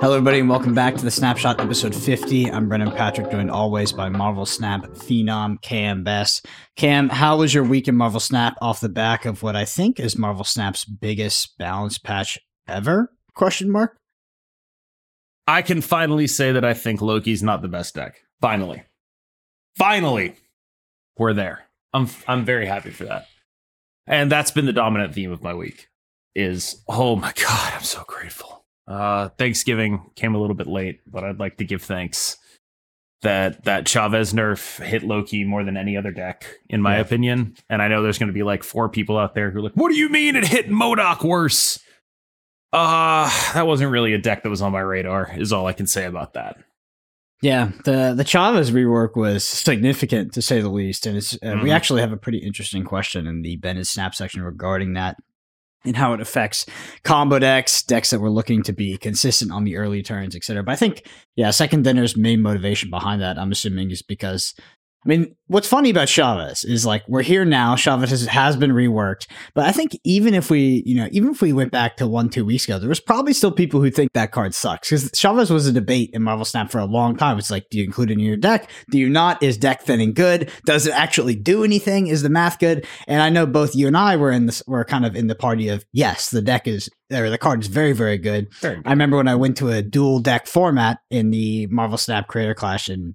Hello, everybody, and welcome back to the Snapshot episode 50. I'm Brendan Patrick, joined always by Marvel Snap Phenom Cam Best. Cam, how was your week in Marvel Snap off the back of what I think is Marvel Snap's biggest balance patch ever? Question mark. I can finally say that I think Loki's not the best deck. Finally, finally, we're there. I'm I'm very happy for that, and that's been the dominant theme of my week. Is oh my god, I'm so grateful. Uh, Thanksgiving came a little bit late, but I'd like to give thanks that that Chavez nerf hit Loki more than any other deck, in my yeah. opinion. And I know there's going to be like four people out there who are like, "What do you mean it hit MODOK worse?" Uh, that wasn't really a deck that was on my radar. Is all I can say about that. Yeah, the the Chavez rework was significant to say the least, and it's uh, mm-hmm. we actually have a pretty interesting question in the Bennett Snap section regarding that and how it affects combo decks, decks that were looking to be consistent on the early turns, etc. But I think, yeah, second dinner's main motivation behind that, I'm assuming, is because I mean, what's funny about Chavez is like we're here now. Chavez has, has, been reworked, but I think even if we, you know, even if we went back to one two weeks ago, there was probably still people who think that card sucks because Chavez was a debate in Marvel Snap for a long time. It's like, do you include it in your deck? Do you not? Is deck thinning good? Does it actually do anything? Is the math good? And I know both you and I were in this, were kind of in the party of yes, the deck is or the card is very very good. very good. I remember when I went to a dual deck format in the Marvel Snap Creator Clash in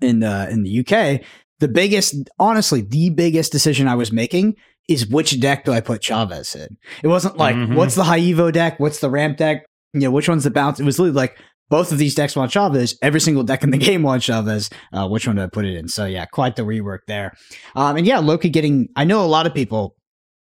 in the in the UK, the biggest, honestly, the biggest decision I was making is which deck do I put Chavez in? It wasn't like mm-hmm. what's the high Evo deck, what's the ramp deck, you know, which one's the bounce. It was literally like both of these decks want Chavez. Every single deck in the game wants Chavez. Uh, which one do I put it in? So yeah, quite the rework there. Um, and yeah, Loki getting. I know a lot of people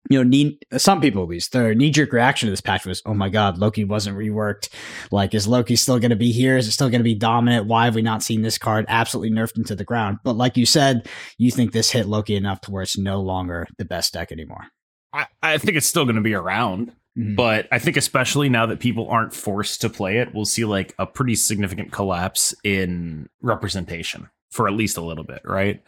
you know, need some people at least their knee jerk reaction to this patch was, "Oh my god, Loki wasn't reworked. Like, is Loki still going to be here? Is it still going to be dominant? Why have we not seen this card absolutely nerfed into the ground?" But like you said, you think this hit Loki enough to where it's no longer the best deck anymore. I, I think it's still going to be around, mm-hmm. but I think especially now that people aren't forced to play it, we'll see like a pretty significant collapse in representation for at least a little bit, right?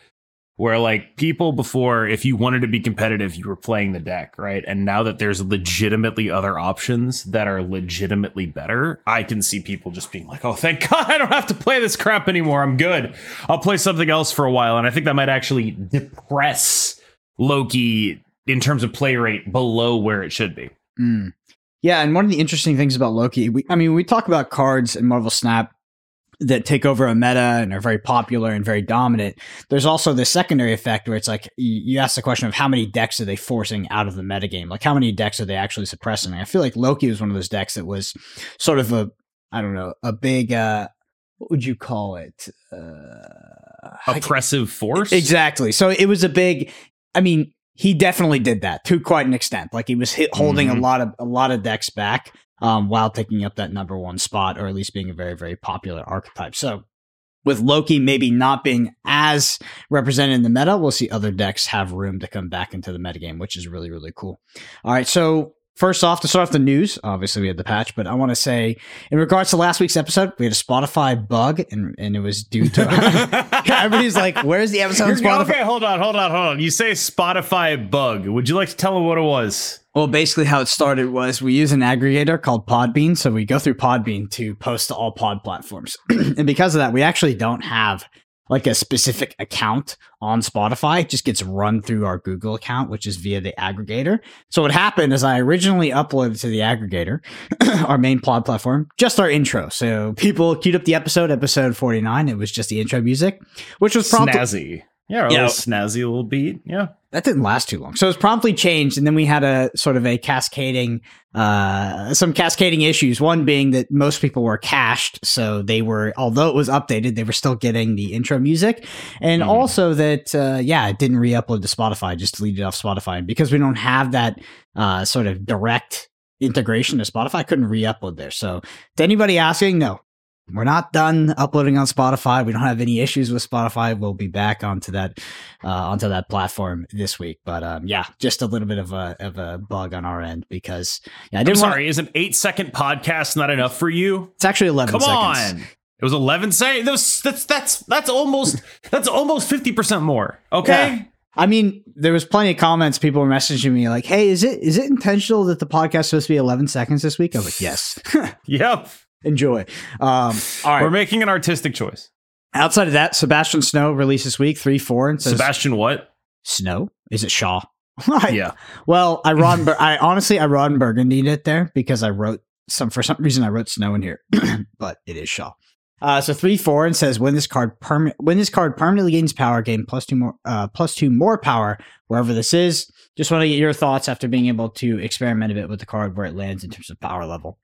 Where like people before if you wanted to be competitive you were playing the deck right? And now that there's legitimately other options that are legitimately better i can see people just being like oh thank god i don't have to play this crap anymore. I'm good. I'll play something else for a while. And i think that might actually depress loki in terms of play rate below where it should be. Mm. yeah and one of the interesting things about loki we, i mean we talk about cards and marvel snap that take over a meta and are very popular and very dominant. There's also the secondary effect where it's like you ask the question of how many decks are they forcing out of the meta game? Like how many decks are they actually suppressing? I feel like Loki was one of those decks that was sort of a I don't know, a big uh what would you call it? Uh oppressive force? Exactly. So it was a big I mean, he definitely did that to quite an extent. Like he was hit, holding mm-hmm. a lot of a lot of decks back um, while taking up that number one spot, or at least being a very, very popular archetype. So with Loki maybe not being as represented in the meta, we'll see other decks have room to come back into the metagame, which is really, really cool. All right, so First off, to start off the news, obviously we had the patch, but I want to say, in regards to last week's episode, we had a Spotify bug, and, and it was due to everybody's like, "Where's the episode?" Spotify? Okay, hold on, hold on, hold on. You say Spotify bug. Would you like to tell them what it was? Well, basically, how it started was we use an aggregator called Podbean, so we go through Podbean to post to all pod platforms, and because of that, we actually don't have like a specific account on Spotify. It just gets run through our Google account, which is via the aggregator. So what happened is I originally uploaded to the aggregator, our main pod platform, just our intro. So people queued up the episode, episode 49. It was just the intro music, which was probably snazzy. Yeah, a little snazzy little beat. Yeah. That didn't last too long. So it was promptly changed. And then we had a sort of a cascading, uh, some cascading issues. One being that most people were cached. So they were, although it was updated, they were still getting the intro music. And mm-hmm. also that, uh, yeah, it didn't re upload to Spotify, just deleted off Spotify. And because we don't have that, uh, sort of direct integration to Spotify, I couldn't re upload there. So to anybody asking, no, we're not done uploading on Spotify. We don't have any issues with Spotify. We'll be back onto that uh, onto that platform this week. But um, yeah, just a little bit of a of a bug on our end because yeah, I didn't. I'm sorry, want- is an eight second podcast not enough for you? It's actually eleven. Come seconds. on. It was 11 seconds. That's, that's that's that's almost that's almost 50% more. Okay? Yeah. I mean, there was plenty of comments. People were messaging me like, "Hey, is it is it intentional that the podcast is supposed to be 11 seconds this week?" I was like, "Yes." yep. Enjoy. Um, all right. We're making an artistic choice. Outside of that, Sebastian Snow released this week three four and says Sebastian, what? Snow. Is it Shaw? Yeah. Well, I Roddenberg. I honestly, I Roddenberg need it there because I wrote some for some reason I wrote Snow in here, but it is Shaw. Uh, so three four and says when this card perma- when this card permanently gains power, gain plus two more uh, plus two more power wherever this is. Just want to get your thoughts after being able to experiment a bit with the card where it lands in terms of power level.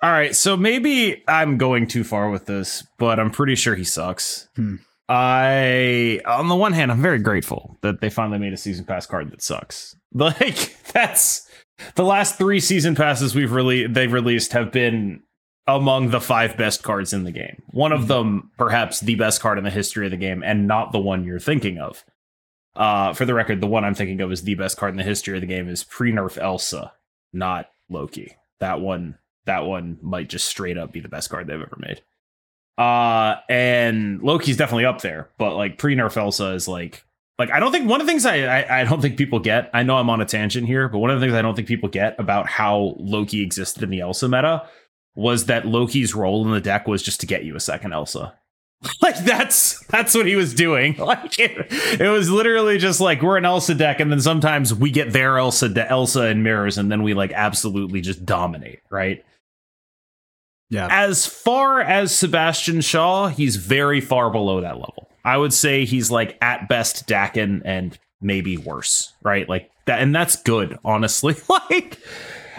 All right, so maybe I'm going too far with this, but I'm pretty sure he sucks. Hmm. I, on the one hand, I'm very grateful that they finally made a season pass card that sucks. Like that's the last three season passes we've really they've released have been among the five best cards in the game. One of them, perhaps the best card in the history of the game, and not the one you're thinking of. Uh, for the record, the one I'm thinking of is the best card in the history of the game is pre-nerf Elsa, not Loki. That one, that one might just straight up be the best card they've ever made. Uh, and Loki's definitely up there, but like pre-nerf Elsa is like, like I don't think one of the things I, I I don't think people get. I know I'm on a tangent here, but one of the things I don't think people get about how Loki existed in the Elsa meta was that Loki's role in the deck was just to get you a second Elsa. like that's that's what he was doing. Like it, it was literally just like we're an Elsa deck, and then sometimes we get their Elsa to Elsa and mirrors, and then we like absolutely just dominate, right? Yeah. As far as Sebastian Shaw, he's very far below that level. I would say he's like at best Daken and maybe worse, right? Like that, and that's good, honestly. like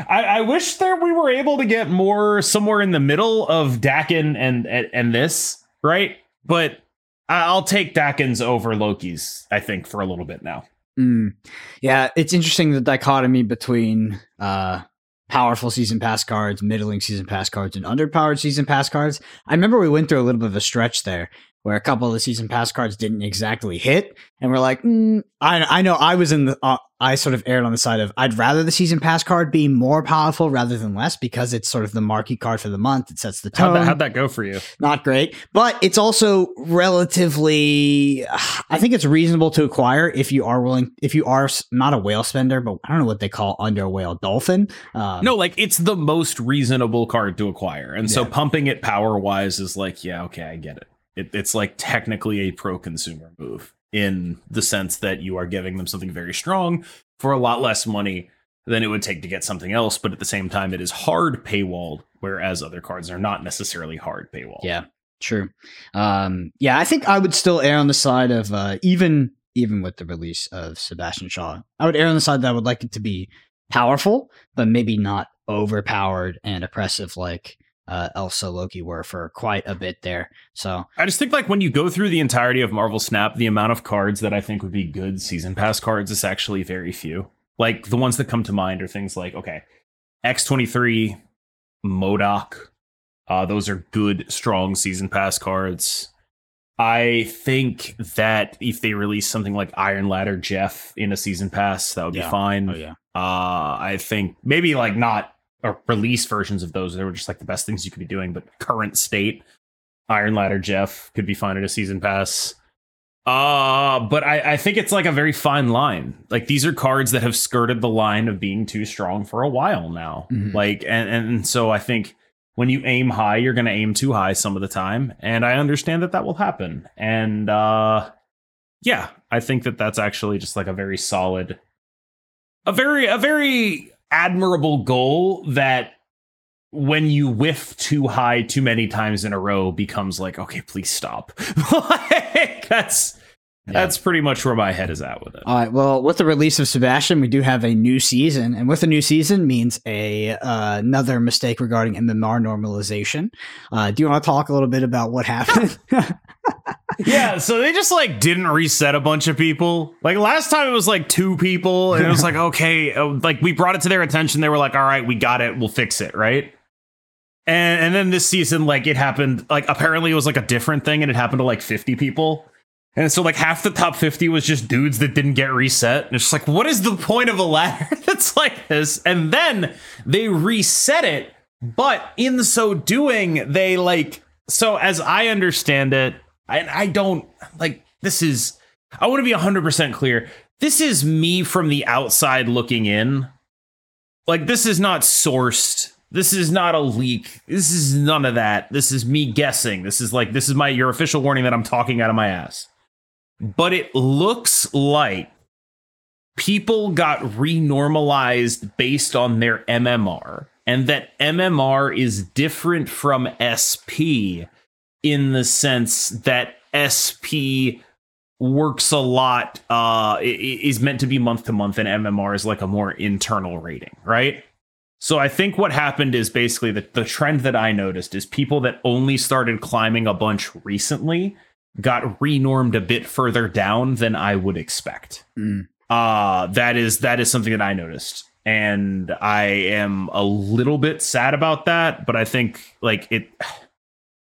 I, I wish there we were able to get more somewhere in the middle of Daken and and, and this, right? But I'll take Daken's over Loki's, I think, for a little bit now. Mm. Yeah, it's interesting the dichotomy between uh, powerful season pass cards, middling season pass cards, and underpowered season pass cards. I remember we went through a little bit of a stretch there where a couple of the season pass cards didn't exactly hit, and we're like, mm, I, I know I was in the, uh, I sort of erred on the side of I'd rather the season pass card be more powerful rather than less because it's sort of the marquee card for the month. It sets the tone. How'd that, how'd that go for you? not great, but it's also relatively. I think it's reasonable to acquire if you are willing, if you are not a whale spender, but I don't know what they call under whale dolphin. Um, No, like it's the most reasonable card to acquire. And so pumping it power wise is like, yeah, okay, I get it. It. It's like technically a pro consumer move in the sense that you are giving them something very strong for a lot less money than it would take to get something else. But at the same time, it is hard paywalled, whereas other cards are not necessarily hard paywalled. Yeah, true. Um, yeah, I think I would still err on the side of uh, even even with the release of Sebastian Shaw, I would err on the side that I would like it to be powerful, but maybe not overpowered and oppressive like uh, Elsa Loki were for quite a bit there. So I just think like when you go through the entirety of Marvel Snap, the amount of cards that I think would be good season pass cards is actually very few. Like the ones that come to mind are things like okay, X23, MODOK. Uh, those are good, strong season pass cards. I think that if they release something like Iron Ladder Jeff in a season pass, that would be fine. oh yeah, Uh, I think maybe like not or release versions of those. They were just like the best things you could be doing, but current state, Iron Ladder Jeff could be fine at a season pass. Uh, but I, I think it's like a very fine line. Like these are cards that have skirted the line of being too strong for a while now. Mhm. Like, and, and so I think when you aim high, you're going to aim too high some of the time. And I understand that that will happen. And, uh, yeah, I think that that's actually just like a very solid, a very, a very admirable goal that when you whiff too high too many times in a row becomes like, okay, please stop. like, that's, that's pretty much where my head is at with it. All right. Well, with the release of Sebastian, we do have a new season, and with a new season means a uh, another mistake regarding MMR normalization. Uh, do you want to talk a little bit about what happened? yeah, so they just like didn't reset a bunch of people. Like last time it was like two people and it was like okay, uh, like we brought it to their attention. They were like, "All right, we got it. We'll fix it." Right? And and then this season like it happened like apparently it was like a different thing and it happened to like 50 people. And so like half the top 50 was just dudes that didn't get reset. And it's just like what is the point of a ladder that's like this? And then they reset it, but in so doing they like so as I understand it, I, I don't like this is I want to be 100% clear. This is me from the outside looking in. Like this is not sourced this is not a leak. This is none of that. This is me guessing. This is like this is my your official warning that I'm talking out of my ass. But it looks like people got renormalized based on their MMR and that MMR is different from SP in the sense that SP works a lot uh is meant to be month to month and MMR is like a more internal rating, right? So I think what happened is basically the, the trend that I noticed is people that only started climbing a bunch recently got renormed a bit further down than I would expect. Mm. Uh that is that is something that I noticed. And I am a little bit sad about that, but I think like it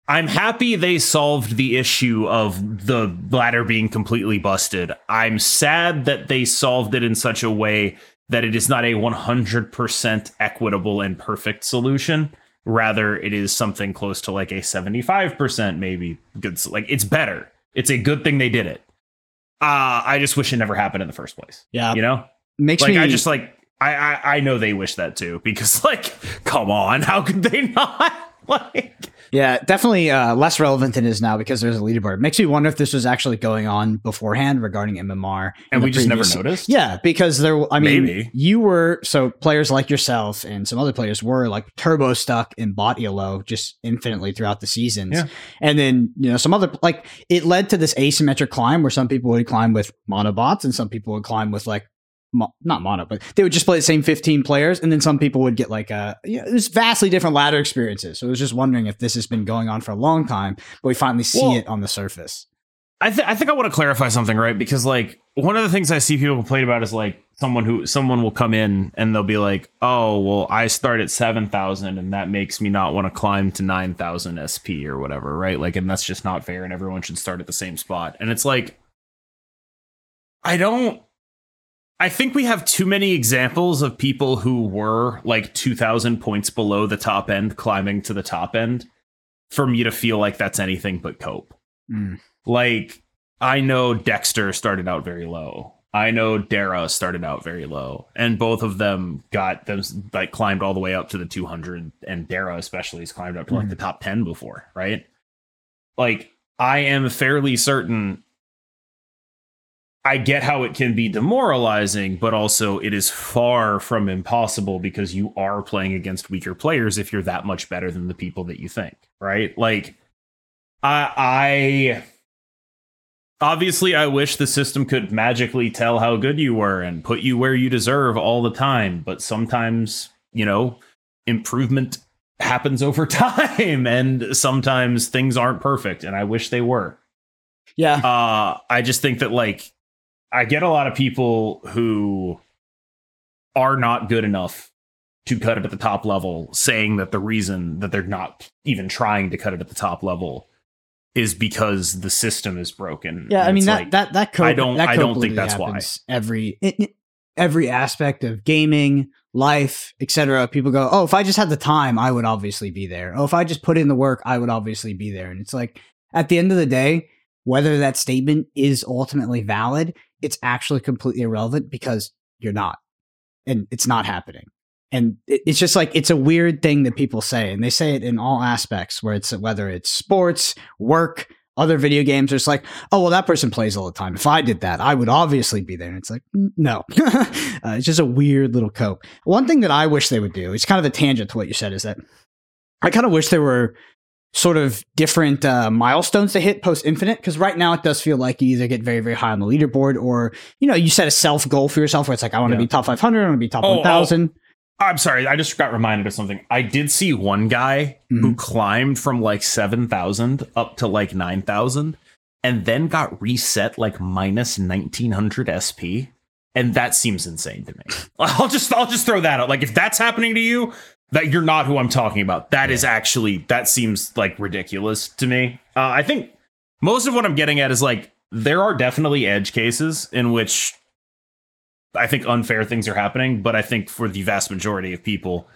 I'm happy they solved the issue of the ladder being completely busted. I'm sad that they solved it in such a way that it is not a 100% equitable and perfect solution. Rather, it is something close to like a 75% maybe good. Like it's better. It's a good thing they did it. Uh, I just wish it never happened in the first place. Yeah. You know? Makes like me I just like I, I I know they wish that too because like come on how could they not like Yeah, definitely uh, less relevant than it is now because there's a leaderboard. Makes me wonder if this was actually going on beforehand regarding MMR, and we just never noticed Yeah, because there. I mean, Maybe. you were so players like yourself and some other players were like turbo stuck in bot elo just infinitely throughout the seasons, Yeah. and then you know some other like it led to this asymmetric climb where some people would climb with monobots and some people would climb with like. Mo- not mono, but they would just play the same 15 players, and then some people would get like a, you know, there's vastly different ladder experiences. So I was just wondering if this has been going on for a long time, but we finally see Well, it on the surface. I, th- I think I want to clarify something, right? Because like one of the things I see people complain about is like someone who someone will come in and they'll be like, "Oh, well, I start at seven thousand, and that makes me not want to climb to nine thousand SP or whatever, right? Like, and that's just not fair, and everyone should start at the same spot." And it's like, I don't. I think we have too many examples of people who were like two thousand points below the top end climbing to the top end for me to feel like that's anything but cope Mm. like I know Dexter started out very low. I know Dara started out very low, and both of them got them like climbed all the way up to the 200. And Dara especially has climbed up to like the top 10 before, right? Like I am fairly certain. I get how it can be demoralizing, but also it is far from impossible because you are playing against weaker players if you're that much better than the people that you think, right? Like I I obviously I wish the system could magically tell how good you were and put you where you deserve all the time, but sometimes, you know, improvement happens over time and sometimes things aren't perfect and I wish they were. Yeah. Uh I just think that like I get a lot of people who are not good enough to cut it at the top level saying that the reason that they're not even trying to cut it at the top level is because the system is broken. Yeah, And I mean that like, that that I don't- I don't think that's why. Every every aspect of gaming, life, etc. People go, "Oh, if I just had the time, I would obviously be there. Oh, if I just put in the work, I would obviously be there." And it's like at the end of the day, whether that statement is ultimately valid, it's actually completely irrelevant because you're not, and it's not happening. And it's just like it's a weird thing that people say, and they say it in all aspects, where it's whether it's sports, work, other video games. It's like, oh well, that person plays all the time. If I did that, I would obviously be there. And it's like, "Mm, no, uh, it's just a weird little cope. One thing that I wish they would do, it's kind of a tangent to what you said, is that I kind of wish there were sort of different uh, milestones to hit post infinite because right now it does feel like you either get very very high on the leaderboard or you know you set a self goal for yourself where it's like I want to Yeah. be top 500 I want to be top Oh, oh. 1000 I'm sorry, I just got reminded of something. I did see one guy who climbed from like 7,000 up to like 9,000 and then got reset like minus 1900 SP. And that seems insane to me. I'll just I'll just throw that out. Like if that's happening to you, that you're not who I'm talking about. That is actually that seems like ridiculous to me. Uh, I think most of what I'm getting at is like there are definitely edge cases in which I think unfair things are happening, but I think for the vast majority of people,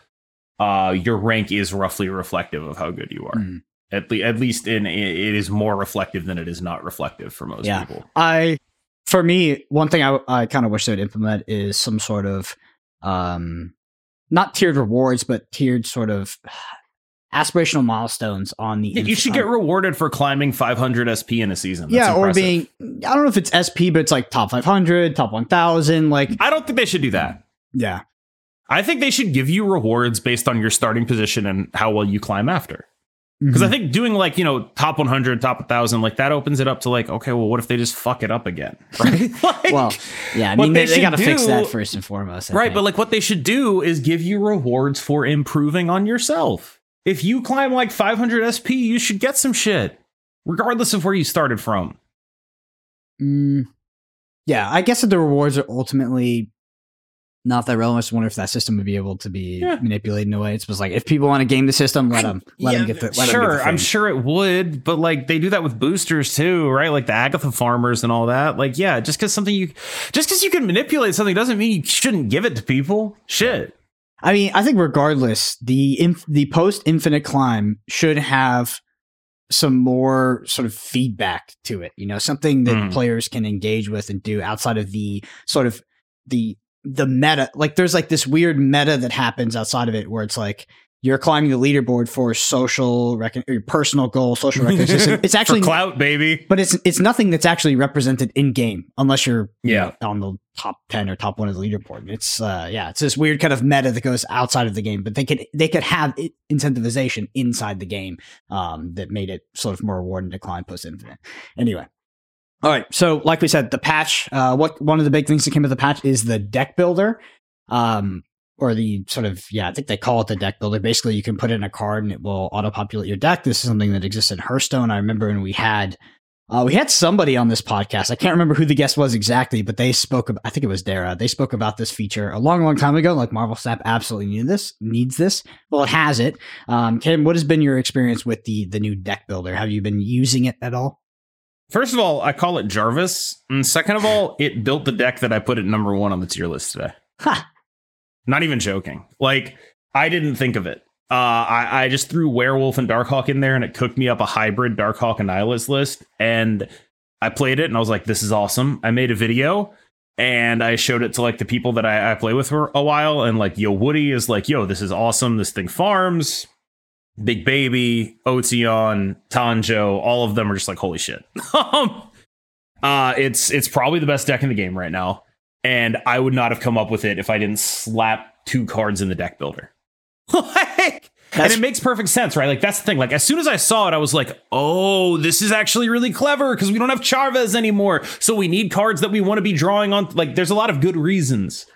uh, your rank is roughly reflective of how good you are. Mhm. At, le- at least in it is more reflective than it is not reflective for most Yeah. people. I, for me, one thing I, I kind of wish they would implement is some sort of, um, not tiered rewards, but tiered sort of aspirational milestones on the. Yeah, you should get rewarded for climbing 500 SP in a season. That's yeah, or impressive. being I don't know if it's SP, but it's like top 500, top 1000. Like, I don't think they should do that. yeah, I think they should give you rewards based on your starting position and how well you climb after. Because Mhm. I think doing like, you know, top 100, top 1000, like that opens it up to like, okay, well, what if they just fuck it up again? Right? Like- well, yeah, I mean, they they, they got to fix that first and foremost. I right. think. But like what they should do is give you rewards for improving on yourself. If you climb like 500 SP, you should get some shit, regardless of where you started from. Mm, yeah, I guess that the rewards are ultimately not that relevant. I just wonder if that system would be able to be Yeah. manipulated in a way. It's just like if people want to game the system, let them let them get the let sure, the I'm sure it would, but like they do that with boosters too, right? Like the Agatha farmers and all that. Like, yeah, just because something you, just because you can manipulate something doesn't mean you shouldn't give it to people. Shit. I mean, I think regardless, the inf- the post infinite climb should have some more sort of feedback to it. You know, something that Mm. players can engage with and do outside of the sort of the the meta. Like, there's like this weird meta that happens outside of it, where it's like you're climbing the leaderboard for social recon- or personal goal, social recognition. It's actually For clout, baby. but it's it's nothing that's actually represented in game unless you're you Yeah. on the top 10 or top 1 of the leaderboard. It's uh yeah, it's this weird kind of meta that goes outside of the game, but they could they could have incentivization inside the game um that made it sort of more rewarding to climb post infinite. Anyway. All right, so like we said, the patch. Uh, what one of the big things that came with the patch is the deck builder, um, or the sort of yeah, I think they call it the deck builder. Basically, you can put in a card and it will auto populate your deck. This is something that exists in Hearthstone. I remember when we had uh, we had somebody on this podcast. I can't remember who the guest was exactly, but they spoke. About, I think it was Dara. They spoke about this feature a long, long time ago. Like Marvel Snap absolutely needed this, needs this. Well, it has it. Um, Kim, what has been your experience with the the new deck builder? Have you been using it at all? First of all, I call it Jarvis. And second of all, it built the deck that I put at number one on the tier list today. Ha! Not even joking. Like, I didn't think of it. Uh, I, I just threw Werewolf and Darkhawk in there and it cooked me up a hybrid Darkhawk and Nihilist list. And I played it and I was like, this is awesome. I made a video and I showed it to like the people that I, I play with for a while. And like, yo, Woody is like, yo, this is awesome. This thing farms. Big Baby, Otion, Tanjo, all of them are just like, holy shit. um, uh, it's it's probably the best deck in the game right now. And I would not have come up with it if I didn't slap two cards in the deck builder. like, and it makes perfect sense, right? Like that's the thing. Like as soon as I saw it, I was like, "Oh, this is actually really clever because we don't have Chavez anymore. So we need cards that we want to be drawing on. Like there's a lot of good reasons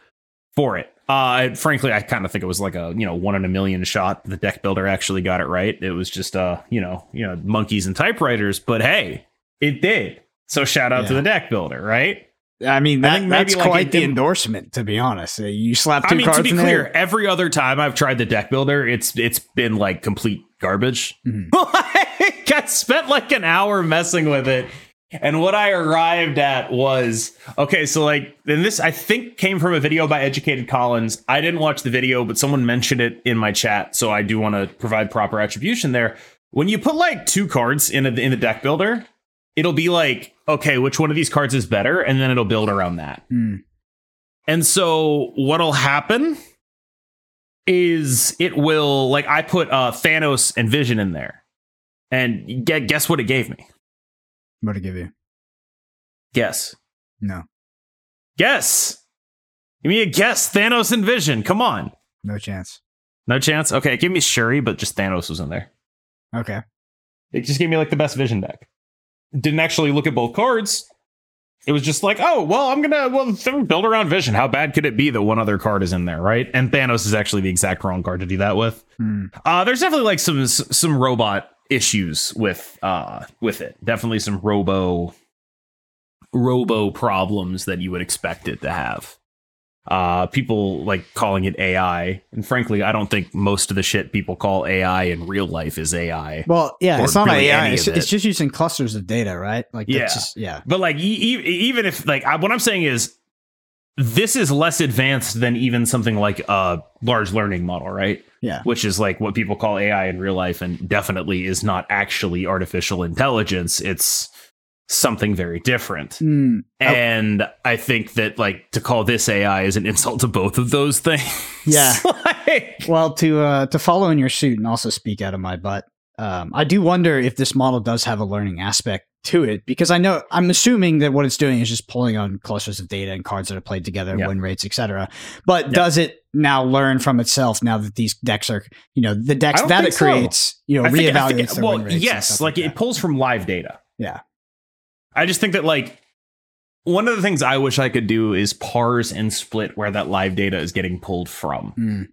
for it. Uh, frankly, I kind of think it was like a you know one in a million shot. The deck builder actually got it right. It was just uh you know you know monkeys and typewriters, but hey, it did. So shout out to the deck builder, right? I mean, that, maybe, that's like, quite the endorsement, to be honest. Uh, You slap two I mean, cards to be clear, there. every other time I've tried the deck builder, it's it's been like complete garbage. Mhm. like, I spent like an hour messing with it. And what I arrived at was okay, so like, and this I think came from a video by Educated Collins. I didn't watch the video, but someone mentioned it in my chat, so I do want to provide proper attribution there. When you put like two cards in a, in the deck builder, it'll be like, okay, which one of these cards is better, and then it'll build around that. Hmm. And so what'll happen is it will like I put uh Thanos and Vision in there. And guess what it gave me? What to give you? Guess. No, Guess. Give me a guess. Thanos and Vision. Come on. no chance. No chance. Okay, give me Shuri, but just Thanos was in there. Okay. It just gave me like the best Vision deck. Didn't actually look at both cards. It was just like, oh, well, I'm gonna well build around Vision. How bad could it be that one other card is in there, right? And Thanos is actually the exact wrong card to do that with. Hmm. Uh, there's definitely like some some robot issues with uh with it. Definitely some robo robo problems that you would expect it to have. Uh, people like calling it AI, and frankly, I don't think most of the shit people call AI in real life is AI. Well, yeah, it's not really AI. It's, of it's just using clusters of data, right? Like, Yeah. just, yeah. But like, e- e- even if like I, what I'm saying is, this is less advanced than even something like a large learning model, right? Yeah. Which is like what people call AI in real life, and definitely is not actually artificial intelligence. It's something very different. Mm, And I think that like to call this AI is an insult to both of those things. Yeah. Like- Well, to uh, to follow in your suit and also speak out of my butt, um, I do wonder if this model does have a learning aspect to it because I know I'm assuming that what it's doing is just pulling on clusters of data and cards that are played together, Yeah. win rates, etc. But Yeah. does it now learn from itself now that these decks are, you know, the decks that it so. creates, you know, I think- reevaluates think- well, win rates? yes, stuff like, it pulls from live data. Yeah. I just think that like one of the things I wish I could do is parse and split where that live data is getting pulled from. Mm.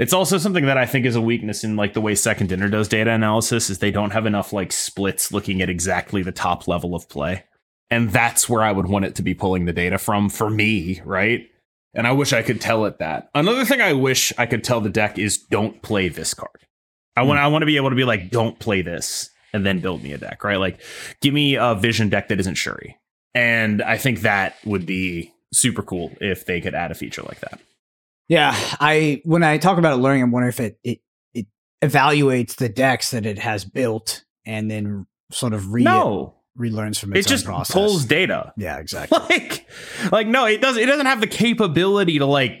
It's also something that I think is a weakness in like the way Second Dinner does data analysis is they don't have enough like splits looking at exactly the top level of play. And that's where I would want it to be pulling the data from for me, right? And I wish I could tell it that. Another thing I wish I could tell the deck is don't play this card. I want hmm. I want to be able to be like don't play this and then build me a deck, right? Like give me a vision deck that isn't Shuri. And I think that would be super cool if they could add a feature like that. Yeah, I when I talk about it learning, I'm wondering if it it it evaluates the decks that it has built and then sort of re no, relearns from it its just process. pulls data. Yeah, exactly. like like no it doesn't it doesn't have the capability to like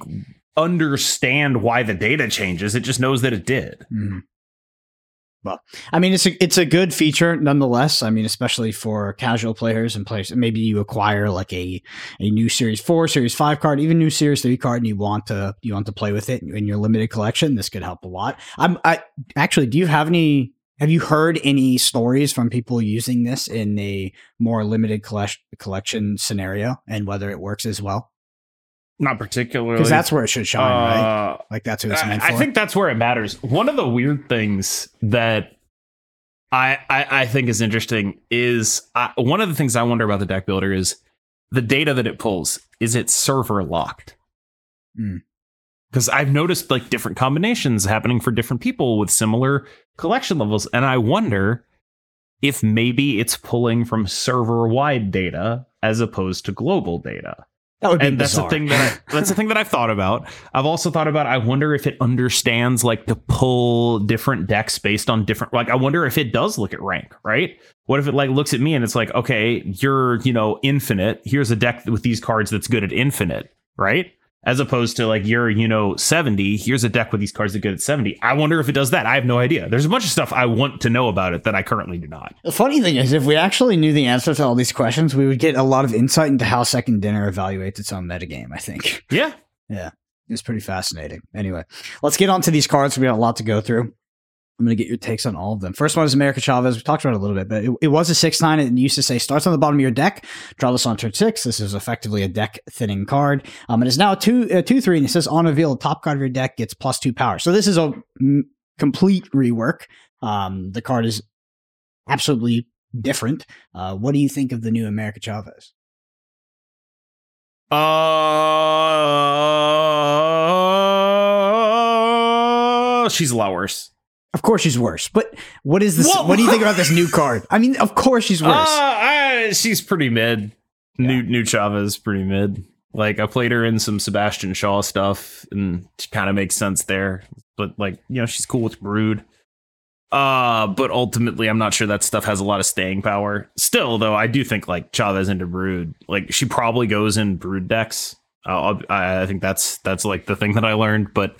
understand why the data changes it just knows that it did Mhm. Well, I mean, it's a it's a good feature nonetheless. I mean, especially for casual players and players. Maybe you acquire like a a new Series Four, Series Five card, even new Series Three card, and you want to you want to play with it in your limited collection. This could help a lot. I'm I actually. Do you have any? Have you heard any stories from people using this in a more limited collection collection scenario, and whether it works as well? Not particularly Because that's where it should shine, right? uh, Like that's who it's meant I, for. I think that's where it matters one of the weird things that I, I, I think is interesting is I, one of the things I wonder about the deck builder is the data that it pulls. Is it server locked? Hmm. Because I've noticed like different combinations happening for different people with similar collection levels, and I wonder if maybe it's pulling from server wide data as opposed to global data that would be and that's the thing that I, that's the thing that I've thought about. I've also thought about. I wonder if it understands like to pull different decks based on different. Like I wonder if it does look at rank. Right? What if it like looks at me and it's like, okay, you're you know infinite. Here's a deck with these cards that's good at infinite. Right? As opposed to like you're you know 70. Here's a deck with these cards that are good at 70. I wonder if it does that. I have no idea. There's a bunch of stuff I want to know about it that I currently do not. The funny thing is, if we actually knew the answer to all these questions, we would get a lot of insight into how Second Dinner evaluates its own metagame. I think Yeah. Yeah. it's pretty fascinating. Anyway, let's get on to these cards. We got a lot to go through. I'm going to get your takes on all of them. First one is America Chavez. We talked about it a little bit, but it, it was a 6 9. It used to say starts on the bottom of your deck. Draw this on turn six. This is effectively a deck thinning card. Um, it is now a 2 uh, 2 3, and it says on reveal, top card of your deck gets plus two power. So this is a mm, complete rework. Um, the card is absolutely different. Uh, what do you think of the new America Chavez? Uh, she's a lot worse. Of course, she's worse. But what is this? Whoa. What do you think about this new card? I mean, of course, she's worse. Uh, I- she's pretty mid. New New Chavez pretty mid. Like I played her in some Sebastian Shaw stuff, and she kind of makes sense there. But like you know, she's cool with Brood. Uh, but ultimately, I'm not sure that stuff has a lot of staying power. Still, though, I do think like Chavez into Brood, like she probably goes in Brood decks. Uh, I think that's that's like the thing that I learned, but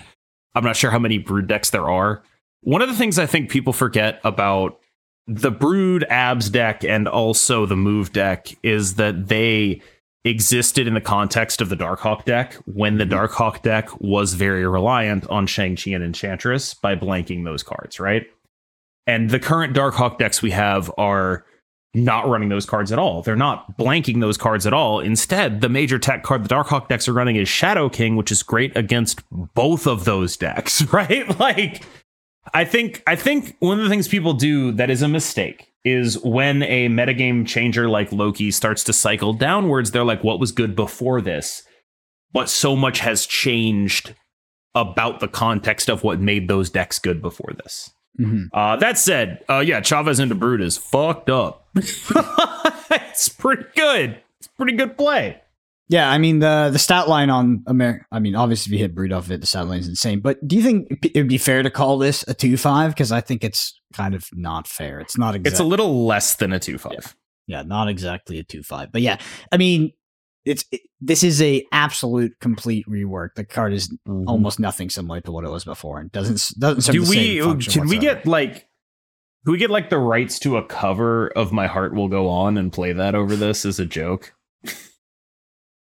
I'm not sure how many Brood decks there are. One of the things I think people forget about the Brood Abs deck and also the Move deck is that they existed in the context of the Darkhawk deck when the mm-hmm. Darkhawk deck was very reliant on Shang-Chi and Enchantress by blanking those cards, right? And the current Darkhawk decks we have are not running those cards at all. They're not blanking those cards at all. Instead, the major tech card the Darkhawk decks are running is Shadow King, which is great against both of those decks, right? Like I think I think one of the things people do that is a mistake is when a metagame changer like Loki starts to cycle downwards, they're like, what was good before this? But so much has changed about the context of what made those decks good before this. Mhm. Uh, that said, uh, yeah, Chavez into Brood is fucked up. it's pretty good. It's pretty good play. Yeah, I mean the the stat line on America. I mean, obviously, if you hit Brood off of it, the stat line is insane. But do you think it would be fair to call this a two five? Because I think it's kind of not fair. It's not exactly. It's a little less than a two five. Yeah, not exactly a two five, but yeah, I mean, it's it, this is a absolute complete rework. The card is Mhm. almost nothing similar to what it was before, and doesn't doesn't serve Do the we? same function Can we get like? Can we get like the rights to a cover of "My Heart Will Go On" and play that over this as a joke?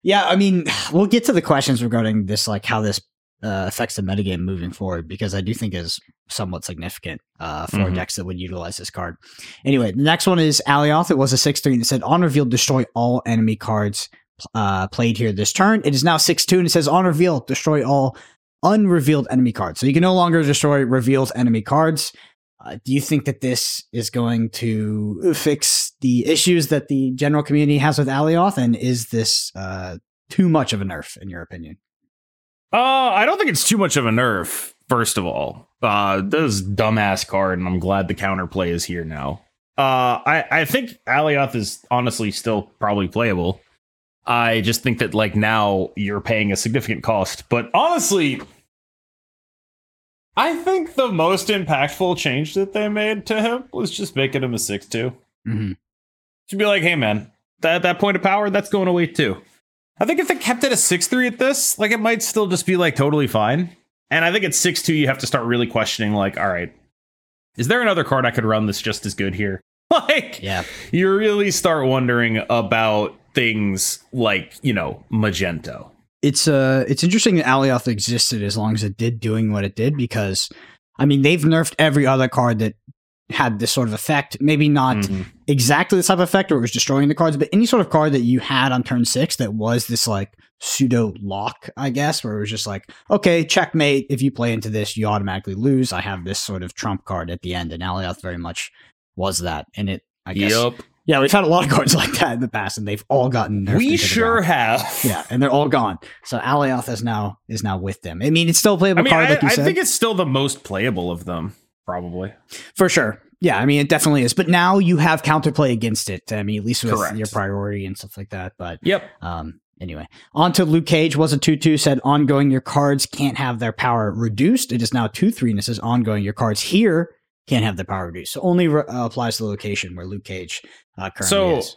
Yeah, I mean, we'll get to the questions regarding this, like how this uh, affects the metagame moving forward, because I do think is somewhat significant uh, for Mhm. decks that would utilize this card. Anyway, the next one is Alioth. It was a 6 3 and it said on reveal, destroy all enemy cards uh, played here this turn. It is now 6 2 and it says on reveal, destroy all unrevealed enemy cards. So you can no longer destroy revealed enemy cards. Uh, do you think that this is going to fix the issues that the general community has with Alioth? And is this uh, too much of a nerf, in your opinion? Uh, I don't think it's too much of a nerf. First of all, uh, this is dumbass card, and I'm glad the counterplay is here now. Uh, I I think Alioth is honestly still probably playable. I just think that like now you're paying a significant cost, but honestly, I think the most impactful change that they made to him was just making him a six two. Mm-hmm. To be like, hey man, that that point of power that's going away too. I think if they kept it a six three at this, like it might still just be like totally fine. And I think at six two, you have to start really questioning, like, all right, is there another card I could run that's just as good here? Like, Yeah. you really start wondering about things like you know Magneto. it's uh it's interesting that Alioth existed as long as it did doing what it did because I mean they've nerfed every other card that had this sort of effect. Maybe not Mhm. exactly this type of effect or it was destroying the cards, but any sort of card that you had on turn six that was this like pseudo lock, I guess, where it was just like, okay, checkmate. If you play into this, you automatically lose. I have this sort of trump card at the end, and Alioth very much was that. And it I guess Yep, Yeah, we've had a lot of cards like that in the past, and they've all gotten nerfed. we sure ground. have. Yeah, and they're all gone. So Alioth is now is now with them. I mean, it's still a playable I mean, card, I, like you I said, think it's still the most playable of them, probably. for sure. Yeah, I mean, it definitely is. But now you have counterplay against it. I mean, at least with Correct. your priority and stuff like that. But Yep. um, anyway, on to Luke Cage was a two two said ongoing. Your cards can't have their power reduced. It is now two three, and it says ongoing. Your cards here can't have their power reduced. So only re- uh, applies to the location where Luke Cage uh, currently So- is.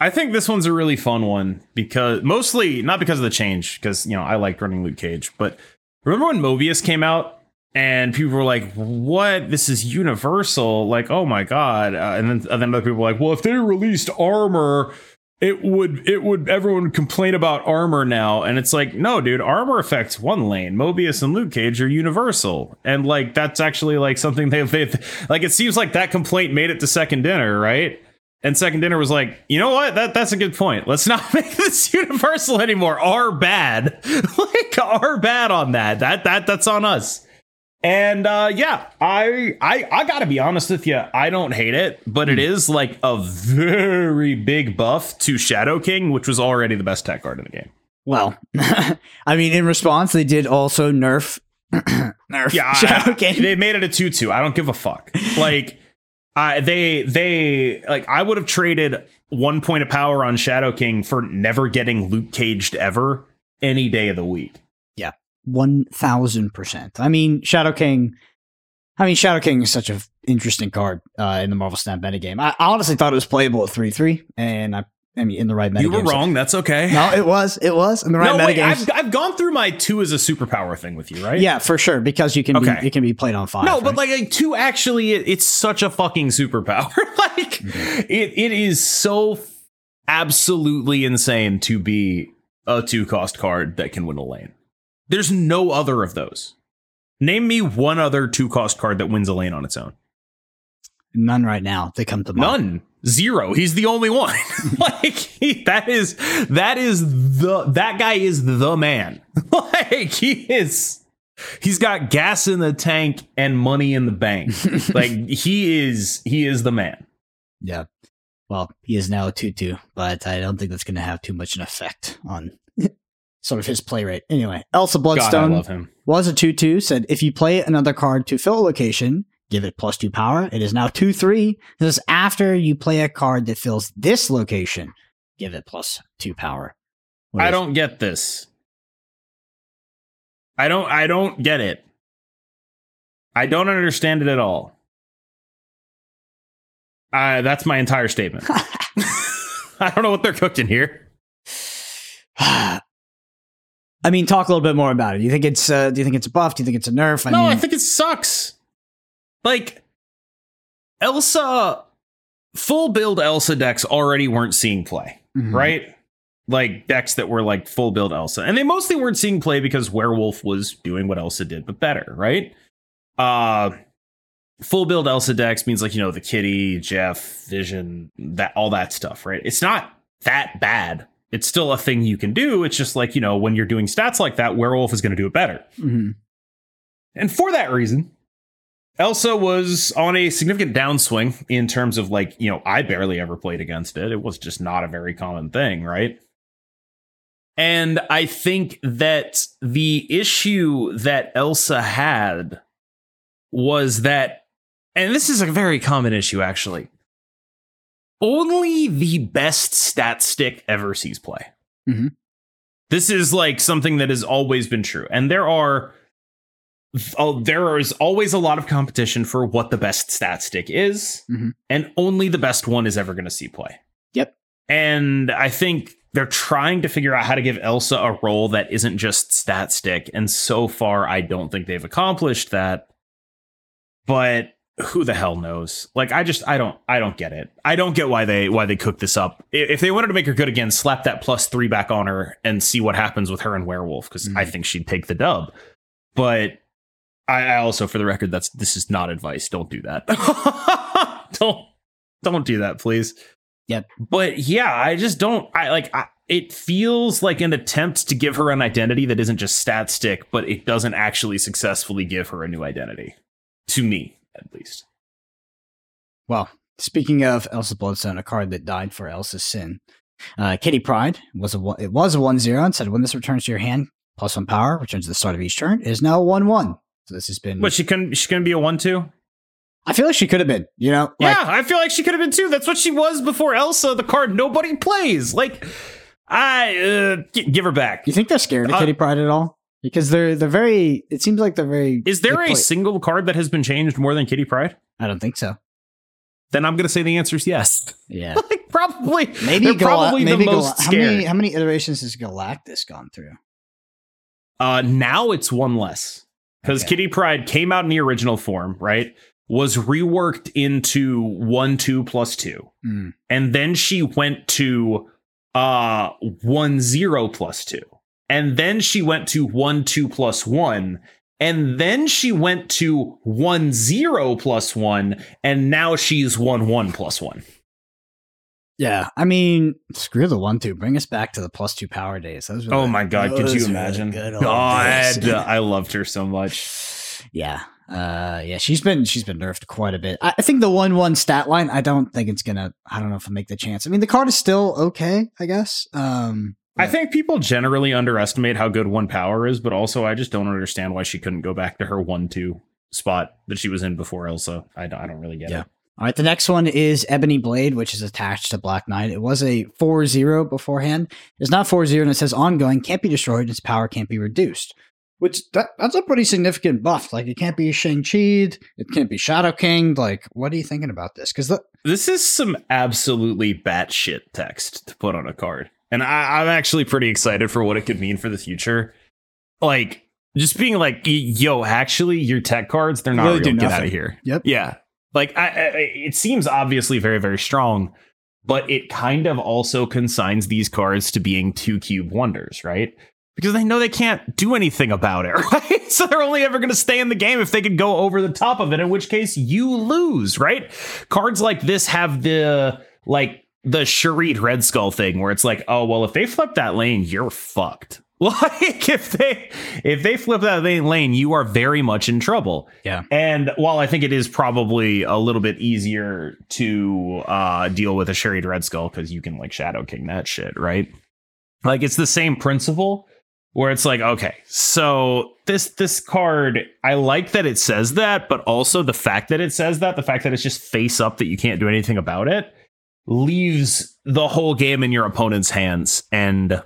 I think this one's a really fun one because mostly not because of the change, because you know I liked running Luke Cage, but remember when Mobius came out and people were like, "What? This is Universal!" Like, oh my god! Uh, and then and then other people were like, "Well, if they released Armor, it would it would everyone would complain about Armor now." And it's like, no, dude, Armor affects one lane. Mobius and Luke Cage are Universal, and like that's actually like something they've, they've like. It seems like that complaint made it to Second Dinner, right? And Second Dinner was like, you know what? That that's a good point. Let's not make this universal anymore. Are bad, like are bad on that. That that that's on us. And uh, yeah, I I I gotta be honest with you. I don't hate it, but it is like a very big buff to Shadow King, which was already the best tech card in the game. Well, I mean, in response, they did also nerf nerf Yeah, Shadow I- King. they made it a two two. I don't give a fuck. Like, I they they like I would have traded one point of power on Shadow King for never getting Luke caged ever any day of the week. One thousand percent. I mean, Shadow King. I mean, Shadow King is such an interesting card uh, in the Marvel Snap metagame. I, I honestly thought it was playable at three three, and I, I mean, in the right metagame. you were so- wrong. That's okay. no, it was. It was in the right no, wait. I've, I've gone through my two as a superpower thing with you, right? Yeah, for sure, because you can Okay. be, it can be played on five. No, but like, like two actually, it, it's such a fucking superpower. like, it it is so f- absolutely insane to be a two cost card that can win a lane. There's no other of those. Name me one other two cost card that wins a lane on its own. none right now. They come to mind. None. Zero. He's the only one. like he, that is that is the that guy is the man. like he is he's got gas in the tank and money in the bank. like he is he is the man. Yeah. Well, he is now a 2 2, but I don't think that's going to have too much an effect on sort of his play rate. Anyway, Elsa God, I Bloodstone love him. was a 2 2, said if you play another card to fill a location, give it plus 2 power. It is now 2 3. This is after you play a card that fills this location, give it plus 2 power. What I don't get this. I don't I don't get it. I don't understand it at all. Uh, that's my entire statement. I don't know what they're cooked in here. I mean, talk a little bit more about it. Do you think it's uh, do you think it's a buff? Do you think it's a nerf? I no, mean, I think it sucks. Like Elsa full build Elsa decks already weren't seeing play, mm-hmm. right? Like decks that were like full build Elsa. And they mostly weren't seeing play because Werewolf was doing what Elsa did, but better, right? Uh full build Elsa decks means like, you know, the kitty, Jeff, Vision, that all that stuff, right? It's not that bad. It's still a thing you can do. It's just like, you know, when you're doing stats like that, Werewolf is going to do it better. Mm-hmm. And for that reason, Elsa was on a significant downswing in terms of like, you know, I barely ever played against it. It was just not a very common thing, right? And I think that the issue that Elsa had was that, and this is a very common issue actually, only the best stat stick ever sees play. Mm-hmm. This is like something that has always been true. And there are oh, there is always a lot of competition for what the best stat stick is, mm-hmm. and only the best one is ever going to see play. Yep. And I think they're trying to figure out how to give Elsa a role that isn't just stat stick, and so far, I don't think they've accomplished that. But who the hell knows? Like, I just, I don't, I don't get it. I don't get why they, why they cooked this up. If they wanted to make her good again, slap that plus three back on her and see what happens with her and Werewolf, because mm-hmm. I think she'd take the dub. But I, I also, for the record, that's this is not advice. Don't do that. don't don't do that, please. Yep. But yeah, I just don't. I like. I, it feels like an attempt to give her an identity that isn't just stat stick, but it doesn't actually successfully give her a new identity. To me, at least. Well, speaking of Elsa Bloodstone, a card that died for Elsa's sin, uh, Kitty Pryde was a one, it was a one zero and said when this returns to your hand, plus one power returns at the start of each turn. is now one one. So this has been. But she couldn't. She couldn't be a one-two. I feel like she could have been. You know. Like, yeah, I feel like she could have been too. That's what she was before Elsa, the card nobody plays. Like, I uh, give her back. You think they're scared of uh, Kitty Pryde at all? Because they're they're very. It seems like they're very. Is there a single card that has been changed more than Kitty Pryde? I don't think so. Then I'm gonna say the answer is yes. Yeah, like probably. Maybe Gal- probably maybe the most Gal- how many how many iterations has Galactus gone through? Uh, now it's one less because okay. Kitty Pryde came out in the original form, right? Was reworked into one two plus two, mm. and then she went to uh one zero plus two, and then she went to one two plus one, and then she went to one zero plus one, and now she's one one plus one. Yeah, I mean, screw the one two. Bring us back to the plus two power days. oh my god, could you imagine? God, I loved her so much yeah, uh, yeah, she's been she's been nerfed quite a bit. I, I think the one one stat line. I don't think it's gonna. I don't know if it'll make the chance. I mean, the card is still okay, I guess. Um, I think people generally underestimate how good one power is, but also I just don't understand why she couldn't go back to her one two spot that she was in before Elsa. I, I don't really get yeah. it. All right, the next one is Ebony Blade, which is attached to Black Knight. It was a 4 0 beforehand. It's not 4 0 and it says ongoing, can't be destroyed, its power can't be reduced. Which that, that's a pretty significant buff. Like it can't be Shang Chi, it can't be Shadow King. Like, what are you thinking about this? Because this is some absolutely batshit text to put on a card, and I, I'm actually pretty excited for what it could mean for the future. Like, just being like, yo, actually, your tech cards, they're not really real. Get out of here. Yep. Yeah. Like, I, I, it seems obviously very, very strong, but it kind of also consigns these cards to being two cube wonders, right? because they know they can't do anything about it, right? So they're only ever going to stay in the game if they can go over the top of it, in which case you lose, right? Cards like this have the like the Shuri Red Skull thing where it's like, oh well, if they flip that lane, you're fucked. Like if they if they flip that lane, you are very much in trouble. Yeah. And while I think it is probably a little bit easier to uh, deal with a Shuri Red Skull because you can like Shadow King that shit, right? Like it's the same principle where it's like okay so this this card i like that it says that but also the fact that it says that the fact that it's just face up that you can't do anything about it leaves the whole game in your opponent's hands and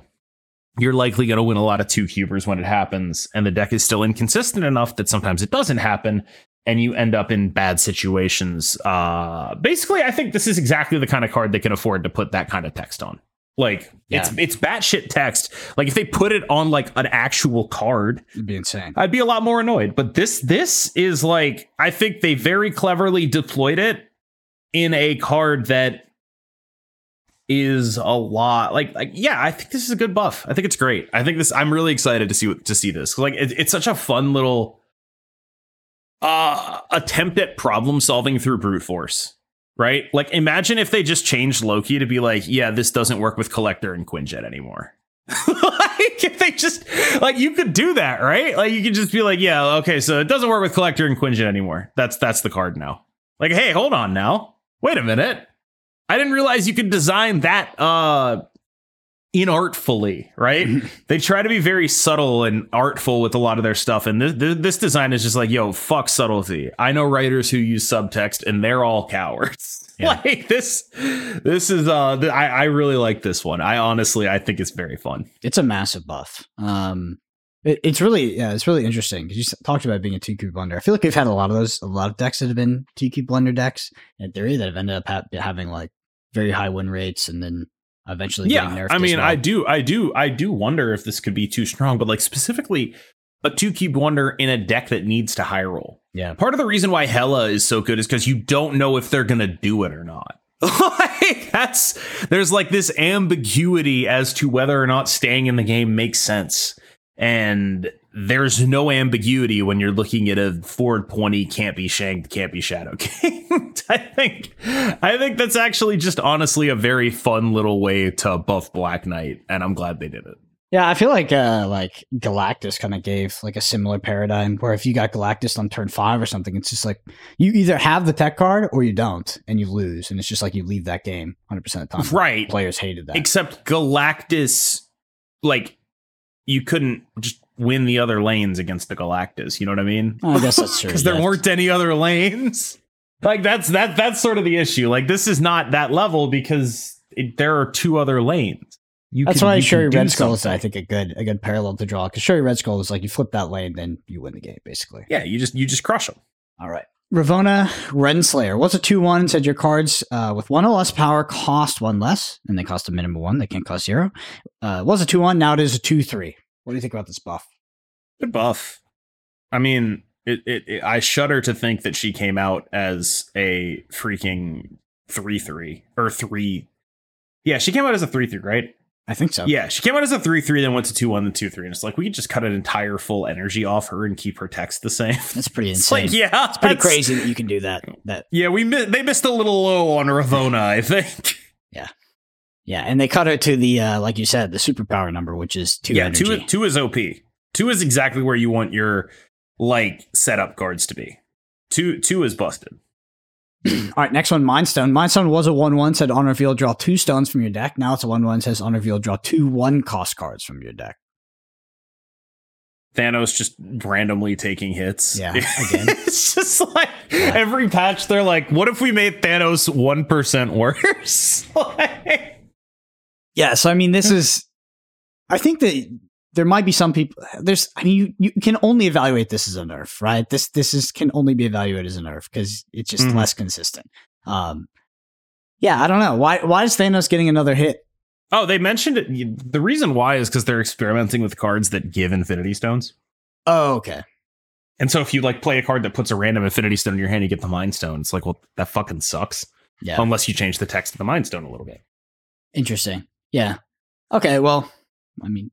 you're likely going to win a lot of two cubers when it happens and the deck is still inconsistent enough that sometimes it doesn't happen and you end up in bad situations. Uh, basically, I think this is exactly the kind of card they can afford to put that kind of text on. Like Yeah. it's it's batshit text. Like if they put it on like an actual card, It'd be insane. I'd be a lot more annoyed. But this this is like I think they very cleverly deployed it in a card that is a lot like like yeah. I think this is a good buff. I think it's great. I think this. I'm really excited to see to see this. Like it, it's such a fun little uh attempt at problem solving through brute force. Right? Like imagine if they just changed Loki to be like, yeah, this doesn't work with Collector and Quinjet anymore. like if they just like you could do that, right? Like you could just be like, yeah, okay, so it doesn't work with Collector and Quinjet anymore. That's that's the card now. Like, hey, hold on now. Wait a minute. I didn't realize you could design that uh inartfully, right? they try to be very subtle and artful with a lot of their stuff, and this, this this design is just like, yo, fuck subtlety. I know writers who use subtext, and they're all cowards. Yeah. like this, this is uh, th- I I really like this one. I honestly, I think it's very fun. It's a massive buff. Um, it, it's really yeah, it's really interesting because you talked about being a two cube blender. I feel like we've had a lot of those, a lot of decks that have been two cube blender decks in theory that have ended up ha- having like very high win rates and then eventually getting yeah nerfed. i mean well. i do i do i do wonder if this could be too strong but like specifically a two cube wonder in a deck that needs to high roll yeah. part of the reason why Hela is so good is because you don't know if they're gonna do it or not like that's there's like this ambiguity as to whether or not staying in the game makes sense and there's no ambiguity when you're looking at a 420 can't be shanked can't be shadow king i think i think that's actually just honestly a very fun little way to buff black knight and i'm glad they did it Yeah, I feel like uh like Galactus kind of gave like a similar paradigm where if you got Galactus on turn five or something, it's just like you either have the tech card or you don't, and you lose, and it's just like you leave that game 100 percent of the time. right Players hated that. except galactus like you couldn't just win the other lanes against the galactus you know what i mean I guess that's true. because there yeah. weren't any other lanes. Like that's that that's sort of the issue. Like this is not that level because it, there are two other lanes. You That's can- why you Shuri Red Skull is, I think, a good a good parallel to draw because Shuri Red Skull is like you flip that lane, then you win the game, basically. Yeah, you just you just crush them. All right. Ravonna Renslayer was a 2 1 said your cards uh, with one or less power cost one less, and they cost a minimum one. They can't cost zero. Uh, was a 2 1, now it is a 2 3. What do you think about this buff? Good buff. I mean, it, it, it I shudder to think that she came out as a freaking three three or three. Yeah, she came out as a three three, right? I think so. Yeah, she came out as a three three, then went to two one, then two three, and it's like we could just cut an entire full energy off her and keep her text the same. That's pretty It's insane. like yeah, it's pretty crazy that you can do that. That Yeah, we mi- they missed a little low on Ravonna, I think. Yeah, yeah, and they cut her to the, uh, like you said, the superpower number, which is 2 yeah, energy. two two is OP. Two is exactly where you want your like setup guards to be. Two two is busted. All right, next one, Mindstone. Mindstone was a 1 1, said on reveal, draw two stones from your deck. Now it's a 1 1, says on reveal, draw two 1 cost cards from your deck. Thanos just randomly taking hits. Yeah, again. it's just like every patch they're like, what if we made Thanos one percent worse? Like- Yeah, so I mean, this is. I think that there might be some people. There's. I mean, you, you can only evaluate this as a nerf, right? This this is can only be evaluated as a nerf because it's just Mhm. less consistent. Um, yeah, I don't know why. Why is Thanos getting another hit? oh, they mentioned it. The reason why is because they're experimenting with cards that give Infinity Stones. Oh, okay. And so if you like play a card that puts a random Infinity Stone in your hand, you get the Mind Stone. It's like, well, that fucking sucks. Yeah, Unless you change the text of the Mind Stone a little bit. interesting. Yeah. Okay. Well, I mean,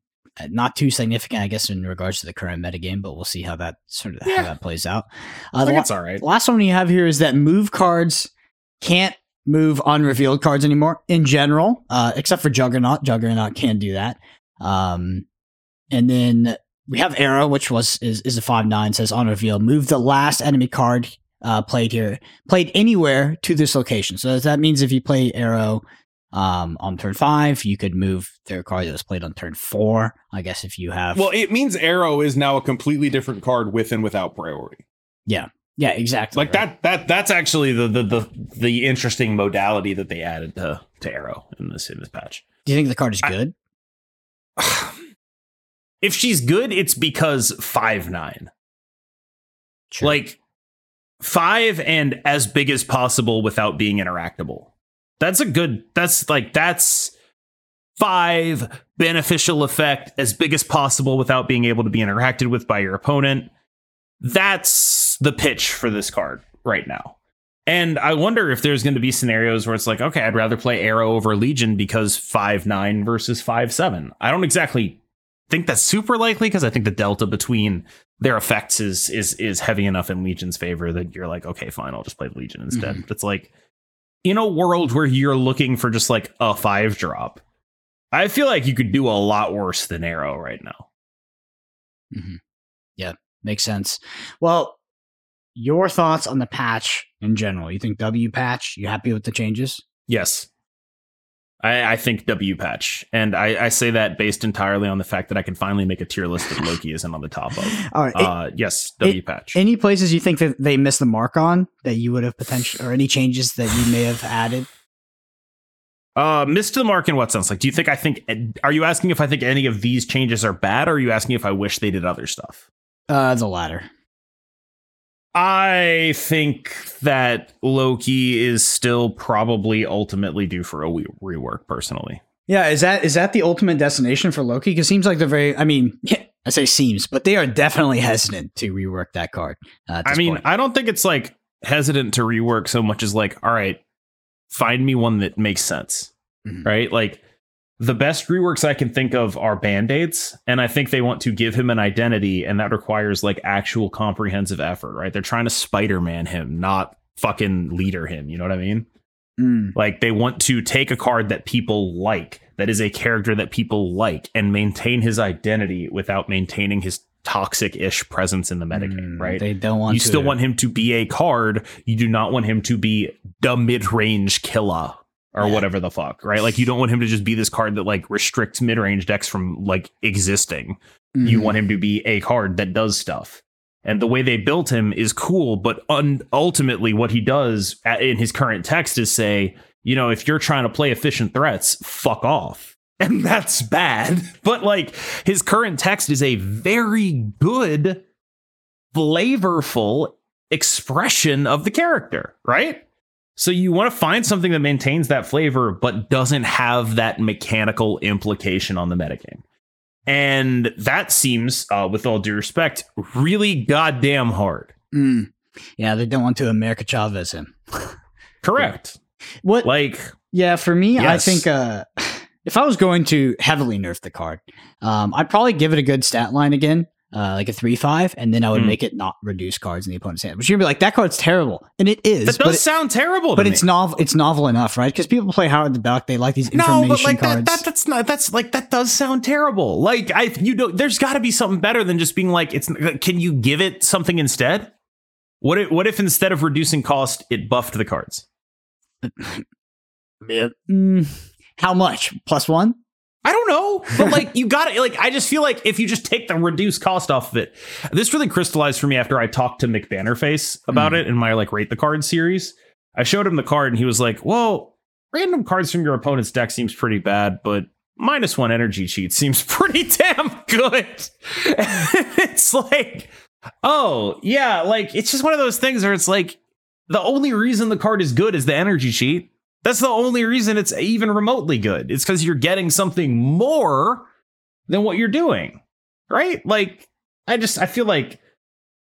not too significant, I guess, in regards to the current metagame, but we'll see how that sort of Yeah. how that plays out. Uh, I the think la- it's all right. Last one you have here is that move cards can't move unrevealed cards anymore in general, uh, except for Juggernaut. Juggernaut can do that. Um, and then we have Aero, which was is, is a five nine says on reveal, move the last enemy card uh, played here, played anywhere to this location. So that means if you play Aero um, on turn five, you could move their card that was played on turn four. I guess if you have Well, it means Aero is now a completely different card with and without priority. yeah, Yeah, exactly. Like right. that that that's actually the, the the the interesting modality that they added to to Aero in this in this patch. Do you think the card is I- good? if she's good, it's because five nine. Sure. Like five and as big as possible without being interactable. That's a good. That's like that's five beneficial effect as big as possible without being able to be interacted with by your opponent. That's the pitch for this card right now. And I wonder if there's going to be scenarios where it's like, okay, I'd rather play Aero over Legion because five nine versus five seven. I don't exactly think that's super likely because I think the delta between their effects is is is heavy enough in Legion's favor that you're like, okay, fine, I'll just play Legion instead. Mhm. But it's like in a world where you're looking for just like a five drop, I feel like you could do a lot worse than Aero right now. Mm-hmm. Yeah, makes sense. Well, your thoughts on the patch in general? You think W patch? You happy with the changes? Yes. I, I think W patch. And I, I say that based entirely on the fact that I can finally make a tier list that Loki isn't on the top of. All right. Uh, yes, W patch. any places you think that they missed the mark on that you would have potential, or any changes that you may have added? Uh, missed the mark in what sense? Like, do you think I think? Are you asking if I think any of these changes are bad, or are you asking if I wish they did other stuff? Uh, the latter. I think that Loki is still probably ultimately due for a rework. Personally, Yeah, is that is that the ultimate destination for Loki? Because it seems like they're very. I mean, I say seems, but they are definitely hesitant to rework that card. Uh, I mean, point. I don't think it's like hesitant to rework so much as like, all right, find me one that makes sense, Mhm. right? Like the best reworks I can think of are band aids, and I think they want to give him an identity, and that requires like actual comprehensive effort, right? They're trying to Spider Man him, not fucking leader him. You know what I mean? Mm, Like they want to take a card that people like, that is a character that people like, and maintain his identity without maintaining his toxic-ish presence in the metagame, mm, right? They don't want. you to, still want him to be a card. You do not want him to be the mid-range killer or Yeah. whatever the fuck, right? Like you don't want him to just be this card that like restricts mid-range decks from like existing. You Mhm. want him to be a card that does stuff. And the way they built him is cool, but un- ultimately, what he does a- in his current text is say, you know, if you're trying to play efficient threats, fuck off. And that's bad. But like his current text is a very good, flavorful expression of the character, right? So you want to find something that maintains that flavor, but doesn't have that mechanical implication on the metagame. And that seems, uh, with all due respect, really goddamn hard. Mm. Yeah, they don't want to America Chavez him. Correct. What? Like, yeah, for me, I think uh, if I was going to heavily nerf the card, um, I'd probably give it a good stat line again, uh, like a three five, and then I would Hmm. make it not reduce cards in the opponent's hand. But you're gonna be like, that card's terrible, and it is. that does it- sound terrible. but it's novel. It's novel enough, right? Because people play Howard the Duck. They like these information no, but like cards. that, that that's not that's like that does sound terrible. Like I you know there's got to be something better than just being like it's can you give it something instead? What if what if instead of reducing cost it buffed the cards? Yeah. Mm, how much? Plus one? I don't know, but like you got it. Like I just feel like if you just take the reduced cost off of it, this really crystallized for me after I talked to McBannerface about Mhm. it in my like rate the card series. I showed him the card and he was like, "Well, random cards from your opponent's deck seems pretty bad, but minus one energy cheat seems pretty damn good." it's like, oh yeah, like it's just one of those things where it's like the only reason the card is good is the energy cheat. That's the only reason it's even remotely good. It's because you're getting something more than what you're doing. Right? Like, I just I feel like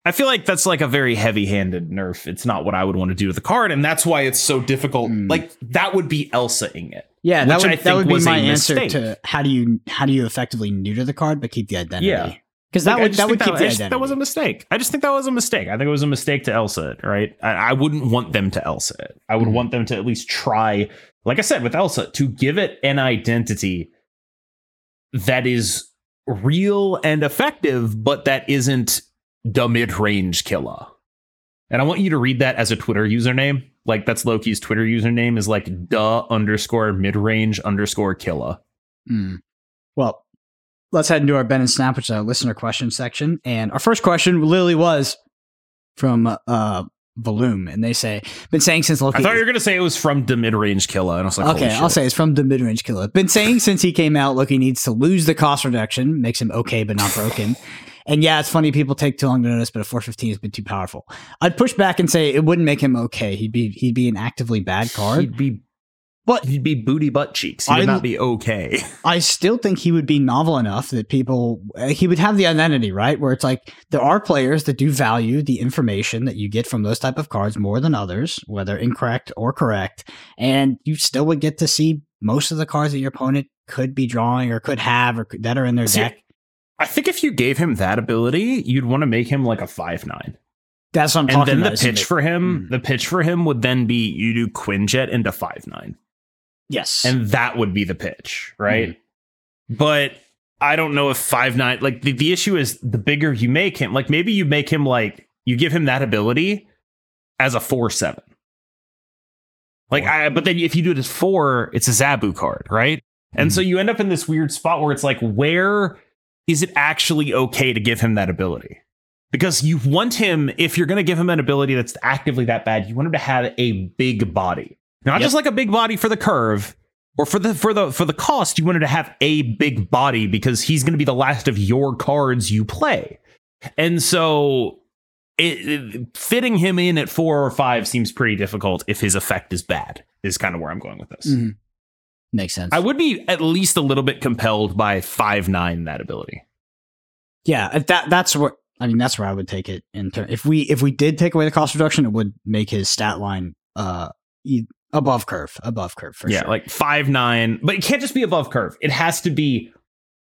I feel like that's like a very heavy-handed nerf. It's not what I would want to do to the card, and that's why it's so difficult. Hmm. Like that would be Elsa-ing it. Yeah, that would I that think would be my answer mistake. to how do you how do you effectively neuter the card but keep the identity? Yeah. Because that Like, would that would keep identity. That was a mistake. I just think that was a mistake. I think it was a mistake to Elsa it, right? I, I wouldn't want them to Elsa it. I would Mhm. want them to at least try, like I said with Elsa, to give it an identity that is real and effective, but that isn't the mid-range killer. And I want you to read that as a Twitter username. Like that's Loki's Twitter username is like duh underscore mid-range underscore killer. Mm. Well, let's head into our Ben and Snap, which is our listener question section. And our first question literally was from uh Volume, and they say, "Been saying since Loki." I thought you were gonna say it was from the mid-range killer, and I was like, okay, I'll say it's from the mid range killer. Been saying since he came out, Loki needs to lose the cost reduction, makes him okay but not broken, And yeah, it's funny people take too long to notice, but a 415 has been too powerful. I'd push back and say it wouldn't make him okay. He'd be he'd be an actively bad card. He'd be But he'd be booty butt cheeks. He would I- not be okay. I still think he would be novel enough that people uh, he would have the identity right where it's like there are players that do value the information that you get from those type of cards more than others, whether incorrect or correct, and you still would get to see most of the cards that your opponent could be drawing or could have or could, that are in their See, deck. I think if you gave him that ability, you'd want to make him like a five nine. That's what I'm And talking then about. the isn't pitch for him, Mm. the pitch for him would then be you do Quinjet into five nine. Yes, And that would be the pitch, right? Mm-hmm. But I don't know if five nine like the, the issue is the bigger you make him, like maybe you make him like you give him that ability as a four seven. Like I but then if you do it as four, it's a Zabu card, right? And Mm-hmm. so you end up in this weird spot where it's like, where is it actually okay to give him that ability? Because you want him, if you're going to give him an ability that's actively that bad, you want him to have a big body, not Yep. just like a big body for the curve or for the for the for the cost. You wanted to have a big body because he's going to be the last of your cards you play, and so it, it- fitting him in at four or five seems pretty difficult if his effect is bad. Is kind of where I'm going with this. Mhm. makes sense. I would be at least a little bit compelled by five nine that ability. Yeah, that that's what I mean. That's where I would take it. In ter- if we if we did take away the cost reduction, it would make his stat line uh above curve, above curve for yeah, sure. like five nine, but it can't just be above curve. It has to be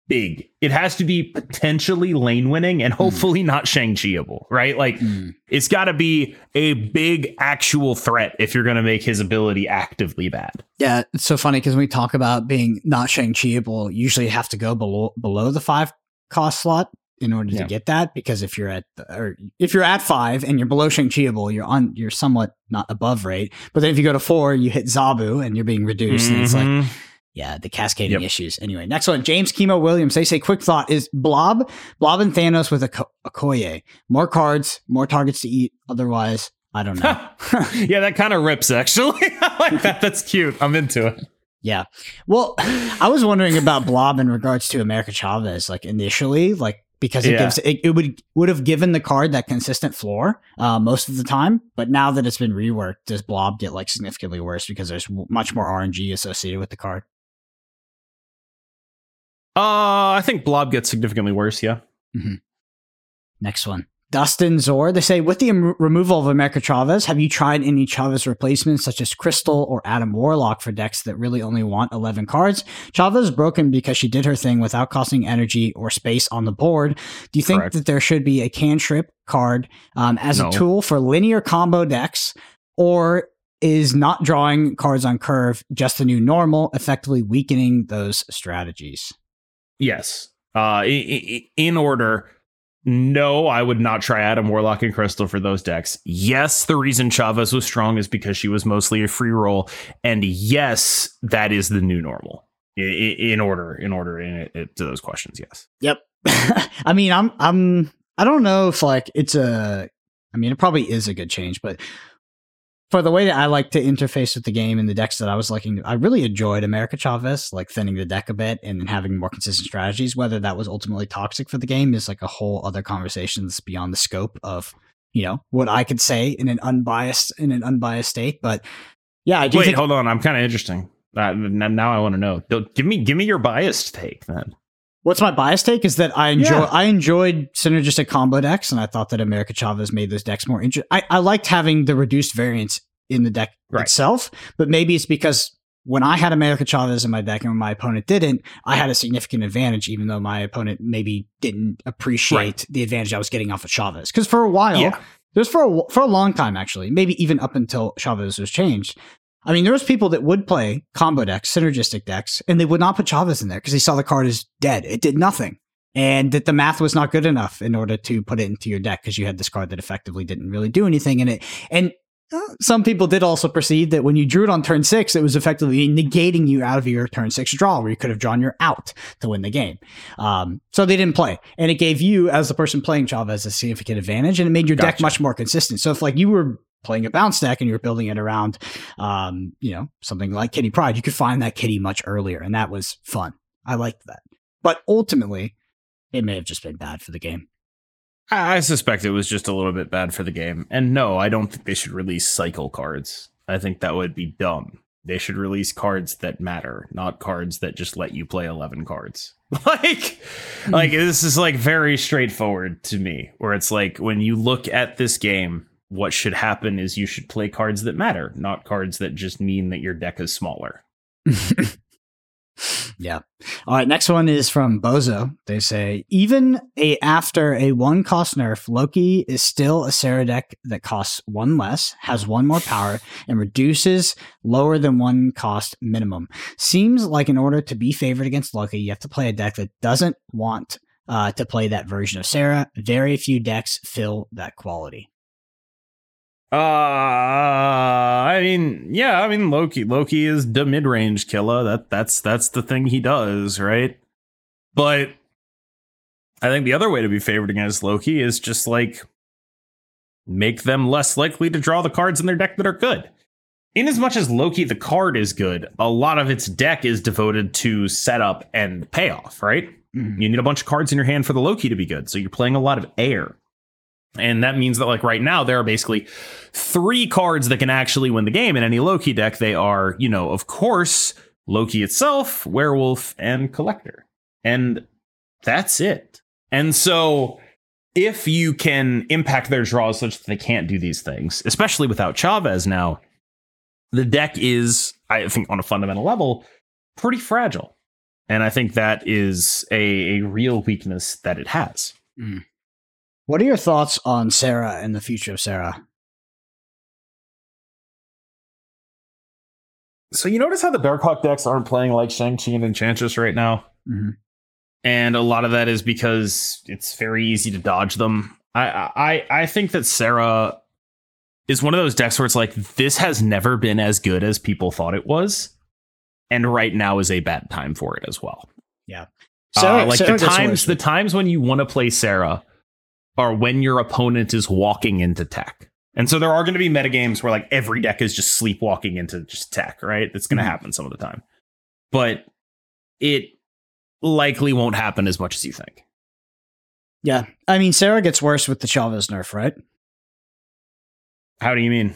big. It has to be potentially lane winning and hopefully not Shang Chiable, right? Like Mm. it's got to be a big actual threat if you're going to make his ability actively bad. yeah, it's so funny because when we talk about being not Shang Chiable, usually you have to go below below the five cost slot in order Yeah. to get that. Because if you're at or if you're at five and you're below Shang Chiable, you're on you're somewhat not above rate. But then if you go to four, you hit Zabu and you're being reduced, and it's like Mhm. Yeah, the cascading Yep. issues. Anyway, next one. James Chemo Williams. They say quick thought is Blob, Blob and Thanos with a Ko- Okoye. More cards, more targets to eat. Otherwise, I don't know. yeah, that kind of rips actually. I like that. That's cute. I'm into it. yeah. Well, I was wondering about Blob in regards to America Chavez, like initially, like because it Yeah. gives it, it would would have given the card that consistent floor uh, most of the time. But now that it's been reworked, does Blob get like significantly worse because there's w- much more RNG associated with the card? Uh, I think Blob gets significantly worse. Yeah. Next one. Dustin Zor, they say, with the em- removal of America Chavez, have you tried any Chavez replacements such as Crystal or Adam Warlock for decks that really only want 11 cards? Chavez is broken because she did her thing without costing energy or space on the board. Do you think Correct. that there should be a cantrip card um, as No. a tool for linear combo decks, or is not drawing cards on curve just the new normal, effectively weakening those strategies? Yes. Uh, in order, no, I would not try Adam Warlock and Crystal for those decks. Yes, the reason Chavez was strong is because she was mostly a free roll, and yes, that is the new normal. I- i- In order, in order, in it, it, to those questions, yes. Yep. I mean, I'm I'm I don't know if like it's a I mean, it probably is a good change, but for the way that I like to interface with the game and the decks that I was liking, I really enjoyed America Chavez, like thinning the deck a bit and then having more consistent strategies. Whether that was ultimately toxic for the game is like a whole other conversation that's beyond the scope of, you know, what I could say in an unbiased in an unbiased state. But yeah, I do Wait, think hold on. I'm kind of interesting. Uh, now I want to know. Give me, give me your biased take then. What's my bias take is that I enjoy Yeah. I enjoyed synergistic combo decks, and I thought that America Chavez made those decks more interesting. I, I liked having the reduced variance in the deck Right. itself, but maybe it's because when I had America Chavez in my deck and when my opponent didn't, I had a significant advantage, even though my opponent maybe didn't appreciate Right. the advantage I was getting off of Chavez. Because for a while, Yeah. there's for a, for a long time actually, maybe even up until Chavez was changed. I mean, there was people that would play combo decks, synergistic decks, and they would not put Chavez in there because they saw the card as dead. It did nothing. And that the math was not good enough in order to put it into your deck because you had this card that effectively didn't really do anything in it. And uh, some people did also perceive that when you drew it on turn six, it was effectively negating you out of your turn six draw, where you could have drawn your out to win the game. Um, so they didn't play, and it gave you, as the person playing Chavez, a significant advantage, and it made your deck much more consistent. So if like you were playing a bounce deck and you're building it around, um, you know, something like Kitty Pryde, you could find that kitty much earlier, and that was fun. I liked that, but ultimately, it may have just been bad for the game. I suspect it was just a little bit bad for the game. And no, I don't think they should release cycle cards. I think that would be dumb. They should release cards that matter, not cards that just let you play 11 cards. like like this is like very straightforward to me where it's like when you look at this game what should happen is you should play cards that matter, not cards that just mean that your deck is smaller. Yeah. All right. Next one is from Bozo. They say even a after a one cost nerf, Loki is still a Sera deck that costs one less, has one more power, and reduces lower than one cost minimum. Seems like in order to be favored against Loki, you have to play a deck that doesn't want uh, to play that version of Sera. Very few decks fill that quality. Uh, I mean, yeah, I mean Loki. Loki is the mid-range killer. That that's that's the thing he does, right? But I think the other way to be favored against Loki is just like make them less likely to draw the cards in their deck that are good. In as much as Loki the card is good, a lot of its deck is devoted to setup and payoff, right? Mhm. You need a bunch of cards in your hand for the Loki to be good. So you're playing a lot of air. And that means that, like, right now, there are basically three cards that can actually win the game in any Loki deck. They are, you know, of course, Loki itself, Werewolf, and Collector. And that's it. And so, if you can impact their draws such that they can't do these things, especially without Chavez now, the deck is, I think, on a fundamental level, pretty fragile. And I think that is a, a real weakness that it has. Hmm. What are your thoughts on Sera and the future of Sera? So you notice how the Darkhawk decks aren't playing like Shang-Chi and Enchantress right now? Mhm. And a lot of that is because it's very easy to dodge them. I I I think that Sera is one of those decks where it's like this has never been as good as people thought it was. And right now is a bad time for it as well. Sera, Uh, like Sera the times the times when you want to play Sera are when your opponent is walking into tech. And so there are going to be metagames where like every deck is just sleepwalking into just tech, right? That's going to Mhm. happen some of the time. But it likely won't happen as much as you think. Yeah. I mean, Sera gets worse with the Chavez nerf, right? How do you mean?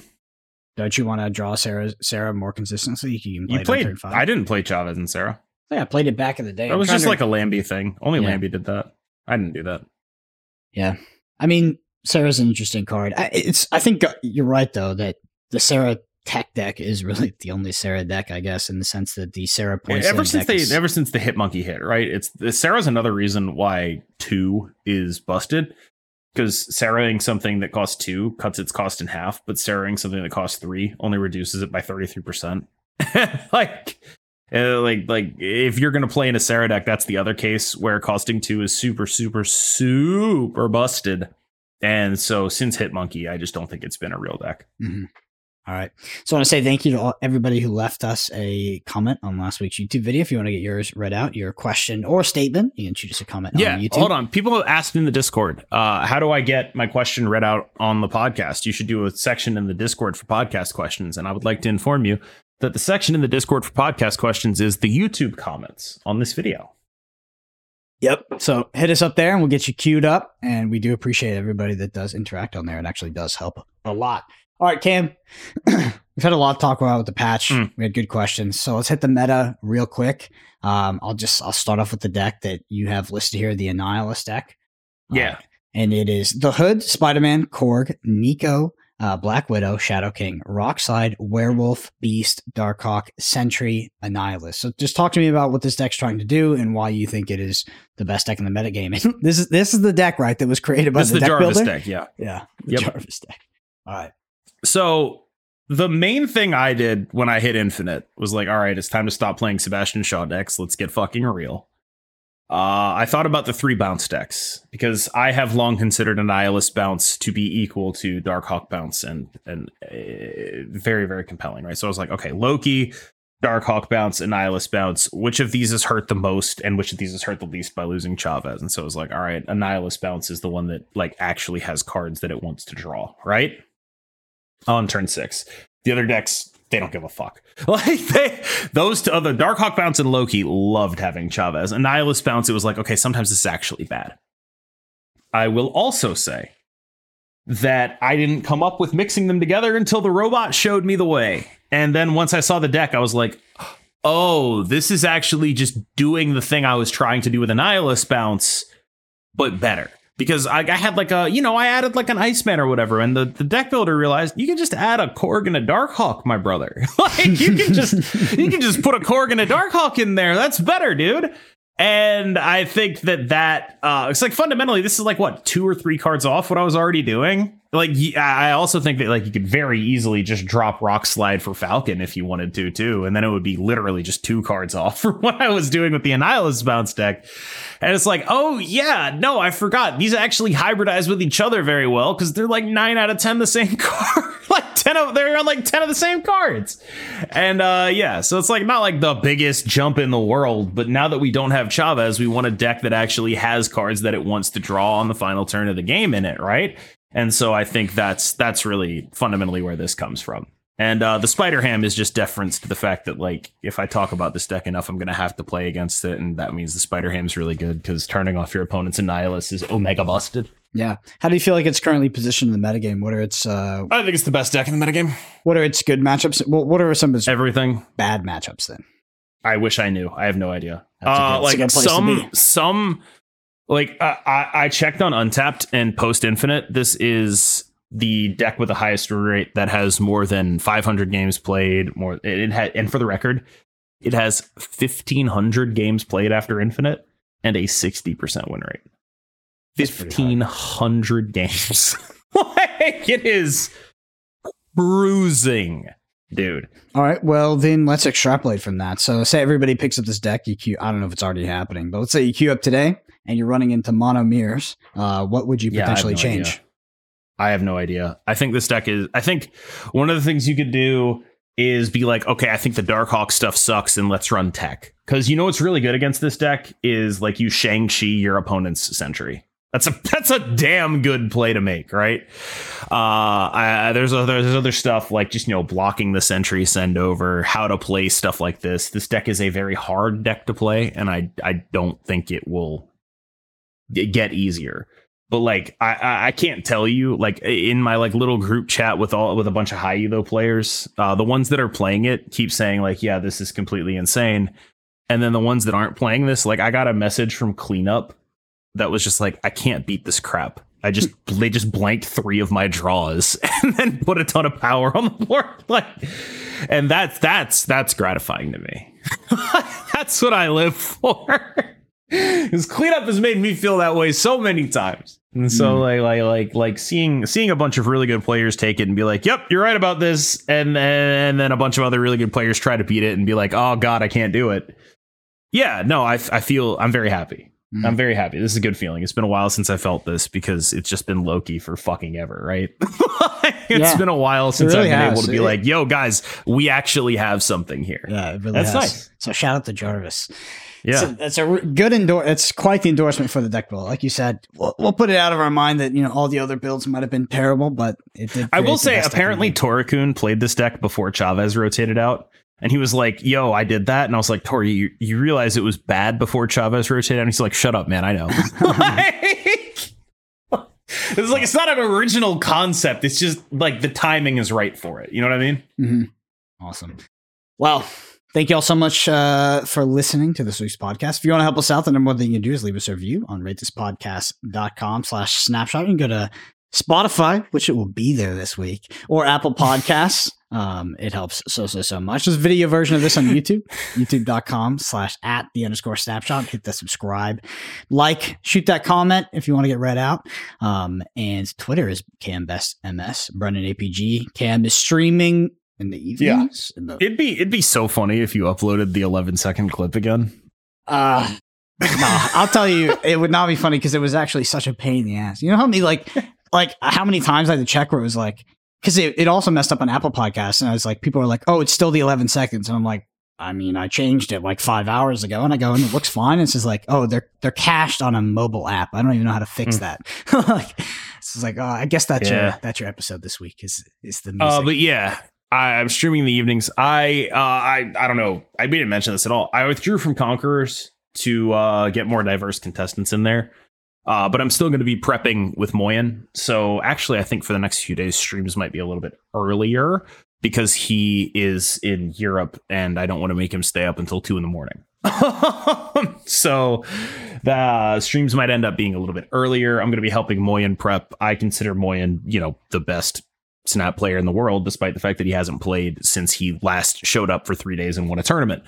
Don't you want to draw Sera Sera more consistently? You can play You played. I didn't play Chavez and Sera. Yeah, I played it back in the day. That I'm was just to- like a Lambie thing. Only Yeah. Lambie did that. I didn't do that. Yeah. I mean, Sera's an interesting card. I, it's. I think uh, you're right though that the Sera Tech deck is really the only Sera deck, I guess, in the sense that the Sera poison ever since they is- ever since the hit monkey hit right it's the sera's another reason why two is busted because sarahing something that costs two cuts its cost in half but sarahing something that costs three only reduces it by 33% like uh, like like if you're gonna play in a sera deck that's the other case where costing two is super super super busted and so since hit monkey i just don't think it's been a real deck Mhm. All right. So I want to say thank you to all, everybody who left us a comment on last week's YouTube video. If you want to get yours read out, your question or statement, you can shoot us a comment Yeah, on YouTube. hold on. People have asked in the Discord, uh, how do I get my question read out on the podcast? You should do a section in the Discord for podcast questions. And I would like to inform you that the section in the Discord for podcast questions is the YouTube comments on this video. Yep. So hit us up there and we'll get you queued up. And we do appreciate everybody that does interact on there. It actually does help a lot. All right, Cam. We've had a lot to talk about with the patch. Mm. We had good questions. So let's hit the meta real quick. Um, I'll just I'll start off with the deck that you have listed here, the Annihilus deck. Yeah. Uh, and it is the Hood, Spider-Man, Korg, Nico, uh, Black Widow, Shadow King, Rockslide, Werewolf, Beast, Darkhawk, Sentry, Annihilus. So just talk to me about what this deck's trying to do and why you think it is the best deck in the metagame. This is this is the deck, right, that was created by This is the, the deck Jarvis builder? deck. Yeah. Yeah, the Yep. Jarvis deck. All right. So the main thing I did when I hit Infinite was like, all right, it's time to stop playing Sebastian Shaw decks. Let's get fucking real. Uh, I thought about the three bounce decks because I have long considered Annihilus bounce to be equal to Darkhawk bounce and and uh, very very compelling, right? So I was like, okay, Loki, Darkhawk bounce, Annihilus bounce. Which of these is hurt the most, and which of these is hurt the least by losing Chavez? And so I was like, all right, Annihilus bounce is the one that like actually has cards that it wants to draw, right? On turn six, the other decks they don't give a fuck. Like they those two other Darkhawk bounce and Loki loved having Chavez. Annihilus bounce, it was like, okay, sometimes this is actually bad. I will also say that I didn't come up with mixing them together until the robot showed me the way. And then once I saw the deck, I was like, oh, this is actually just doing the thing I was trying to do with Annihilus bounce, but better. Because I, I had like a, you know, I added like an Iceman or whatever, and the, the deck builder realized you can just add a Korg and a Darkhawk, my brother. like you can just you can just put a Korg and a Darkhawk in there. That's better, dude. And I think that that uh, it's like fundamentally this is like what two or three cards off what I was already doing. Like I also think that like you could very easily just drop Rock Slide for Falcon if you wanted to too, and then it would be literally just two cards off from what I was doing with the Annihilus bounce deck. And it's like, oh yeah, no, I forgot these actually hybridize with each other very well because they're like nine out of ten the same card. like ten of they're on like ten of the same cards. And uh yeah, so it's like not like the biggest jump in the world, but now that we don't have Chavez, we want a deck that actually has cards that it wants to draw on the final turn of the game in it, right? And so I think that's that's really fundamentally where this comes from. And uh, the Spider Ham is just deference to the fact that, like, if I talk about this deck enough, I'm going to have to play against it. And that means the Spider Ham is really good because turning off your opponent's Annihilus is Omega busted. Yeah. How do you feel like it's currently positioned in the metagame? What are its uh, I think it's the best deck in the metagame. what are its good matchups? Well, what are some of its Everything. bad matchups then? I wish I knew. I have no idea. That's Uh, good- like good place to some some like I, I I checked on Untapped and Post Infinite. This is the deck with the highest rate that has more than 500 games played. More it, had, and for the record, it has 1500 games played after Infinite and a 60% win rate. That's pretty high. 1500 games. like it is bruising, dude. All right. Well, then let's extrapolate from that. So, say everybody picks up this deck. You queue. I don't know if it's already happening, but let's say you queue up today and you're running into mono mirrors. Uh, what would you Yeah, I potentially no change? idea. I have no idea. I think this deck is. I think one of the things you could do is be like, okay, I think the Darkhawk stuff sucks, and let's run tech. Because you know what's really good against this deck is like you Shang Chi your opponent's Sentry. That's a that's a damn good play to make, right? Uh, I, there's other there's other stuff like just you know blocking the Sentry send over, how to play stuff like this. This deck is a very hard deck to play, and I I don't think it will get easier but like I, I I can't tell you like in my like little group chat with all with a bunch of high elo players uh the ones that are playing it keep saying like yeah this is completely insane and then the ones that aren't playing this like i got a message from cleanup that was just like i can't beat this crap. I just they just blanked three of my draws and then put a ton of power on the board. Like and that's that's that's gratifying to me. That's what i live for. Because cleanup has made me feel that way so many times. And so hmm. like like like like seeing seeing a bunch of really good players take it and be like yep you're right about this. And then and then a bunch of other really good players try to beat it and be like oh god i can't do it. Yeah no i, I feel i'm very happy Mm. i'm very happy this is a good feeling it's been a while since i felt this because it's just been loki for fucking ever right it's Yeah. been a while since really i've been able to be It- like yo guys we actually have something here Yeah, it really That's has. nice. So shout out to Jarvis. yeah So that's a good endor. It's quite the endorsement for the deck build. Like you said, we'll, we'll put it out of our mind that you know all the other builds might have been terrible, but it did. I will say, best deck in the apparently, Torakun played this deck before Chavez rotated out. And he was like, yo, I did that. And I was like, Tori, you, you realize it was bad before Chavez rotated? And he's like, shut up, man. I know. Like- it's like, it's not an original concept. It's just like the timing is right for it. You know what I mean? Mhm. Awesome. Well, thank you all so much uh, for listening to this week's podcast. If you want to help us out, the number one thing you can do is leave us a review on ratethispodcast.com slash snapshot. You can go to Spotify, which it will be there this week, or Apple Podcasts. Um, it helps so, so, so much. There's a video version of this on YouTube, youtube.com slash at the underscore snapshot. Hit the subscribe, like, shoot that comment if you want to get read out. Um, and Twitter is CamBestMS, Brendan APG. Cam is streaming in the evenings. In the, It'd be it'd be so funny if you uploaded the 11 second clip again. uh, no, I'll tell you, it would not be funny because it was actually such a pain in the ass. You know how many like, like how many times I had to check where it was like, because it, it also messed up on Apple Podcasts, and I was like, people are like, oh, it's still the 11 seconds, and I'm like, I mean, I changed it like five hours ago, and I go, and it looks fine. And It's just like, oh, they're they're cached on a mobile app. I don't even know how to fix Hmm. that. like, it's just like, oh, I guess that's Yeah. your that's your episode this week. Is is the music? Uh, but yeah, I, I'm streaming in the evenings. I uh, I I don't know. I didn't mention this at all. I withdrew from Conquerors to uh, get more diverse contestants in there. Uh, but I'm still going to be prepping with Moyen. So actually, I think for the next few days, streams might be a little bit earlier because he is in Europe and I don't want to make him stay up until two in the morning. so the streams might end up being a little bit earlier. I'm going to be helping Moyen prep. I consider Moyen, you know, the best snap player in the world, despite the fact that he hasn't played since he last showed up for three days and won a tournament.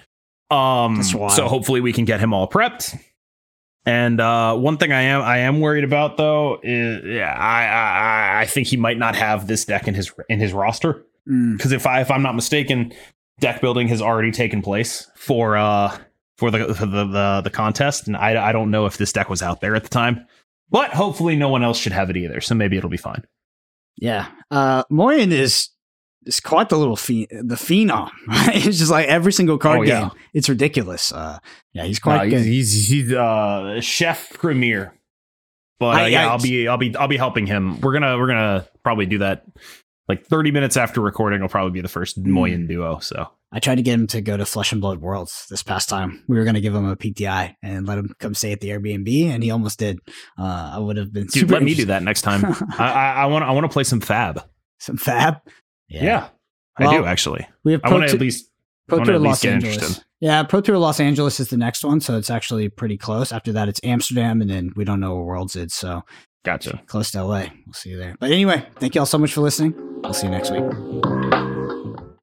Um, so hopefully we can get him all prepped. And uh, one thing I am I am worried about though is yeah, I, I I think he might not have this deck in his in his roster Mm. because if I if I'm not mistaken, deck building has already taken place for uh for the for the, the the contest, and I I don't know if this deck was out there at the time, but hopefully no one else should have it either, so maybe it'll be fine. Yeah. Uh, Moyen is is quite the little phe- the phenom. it's just like every single card Oh, yeah. game. It's ridiculous. Uh, yeah, he's quite good. he's, he's he's uh chef premier, but uh, I- yeah, I- I'll be I'll be I'll be helping him. We're gonna we're gonna probably do that. Like 30 minutes after recording will probably be the first Hmm. Moyen duo. So I tried to get him to go to Flesh and Blood Worlds this past time. We were going to give him a PTI and let him come stay at the Airbnb, and he almost did. Uh, I would have been dude, super let me do that next time. I want I want to play some Fab. Some fab. Yeah, I Well, do actually. We have I Pro, want to at least Pro Tour Los Angeles. interested. Yeah, Pro Tour Los Angeles is the next one, so it's actually pretty close. After that, it's Amsterdam, and then we don't know where Worlds is, so gotcha. close to LA. We'll see you there. But anyway, thank you all so much for listening. We'll see you next week.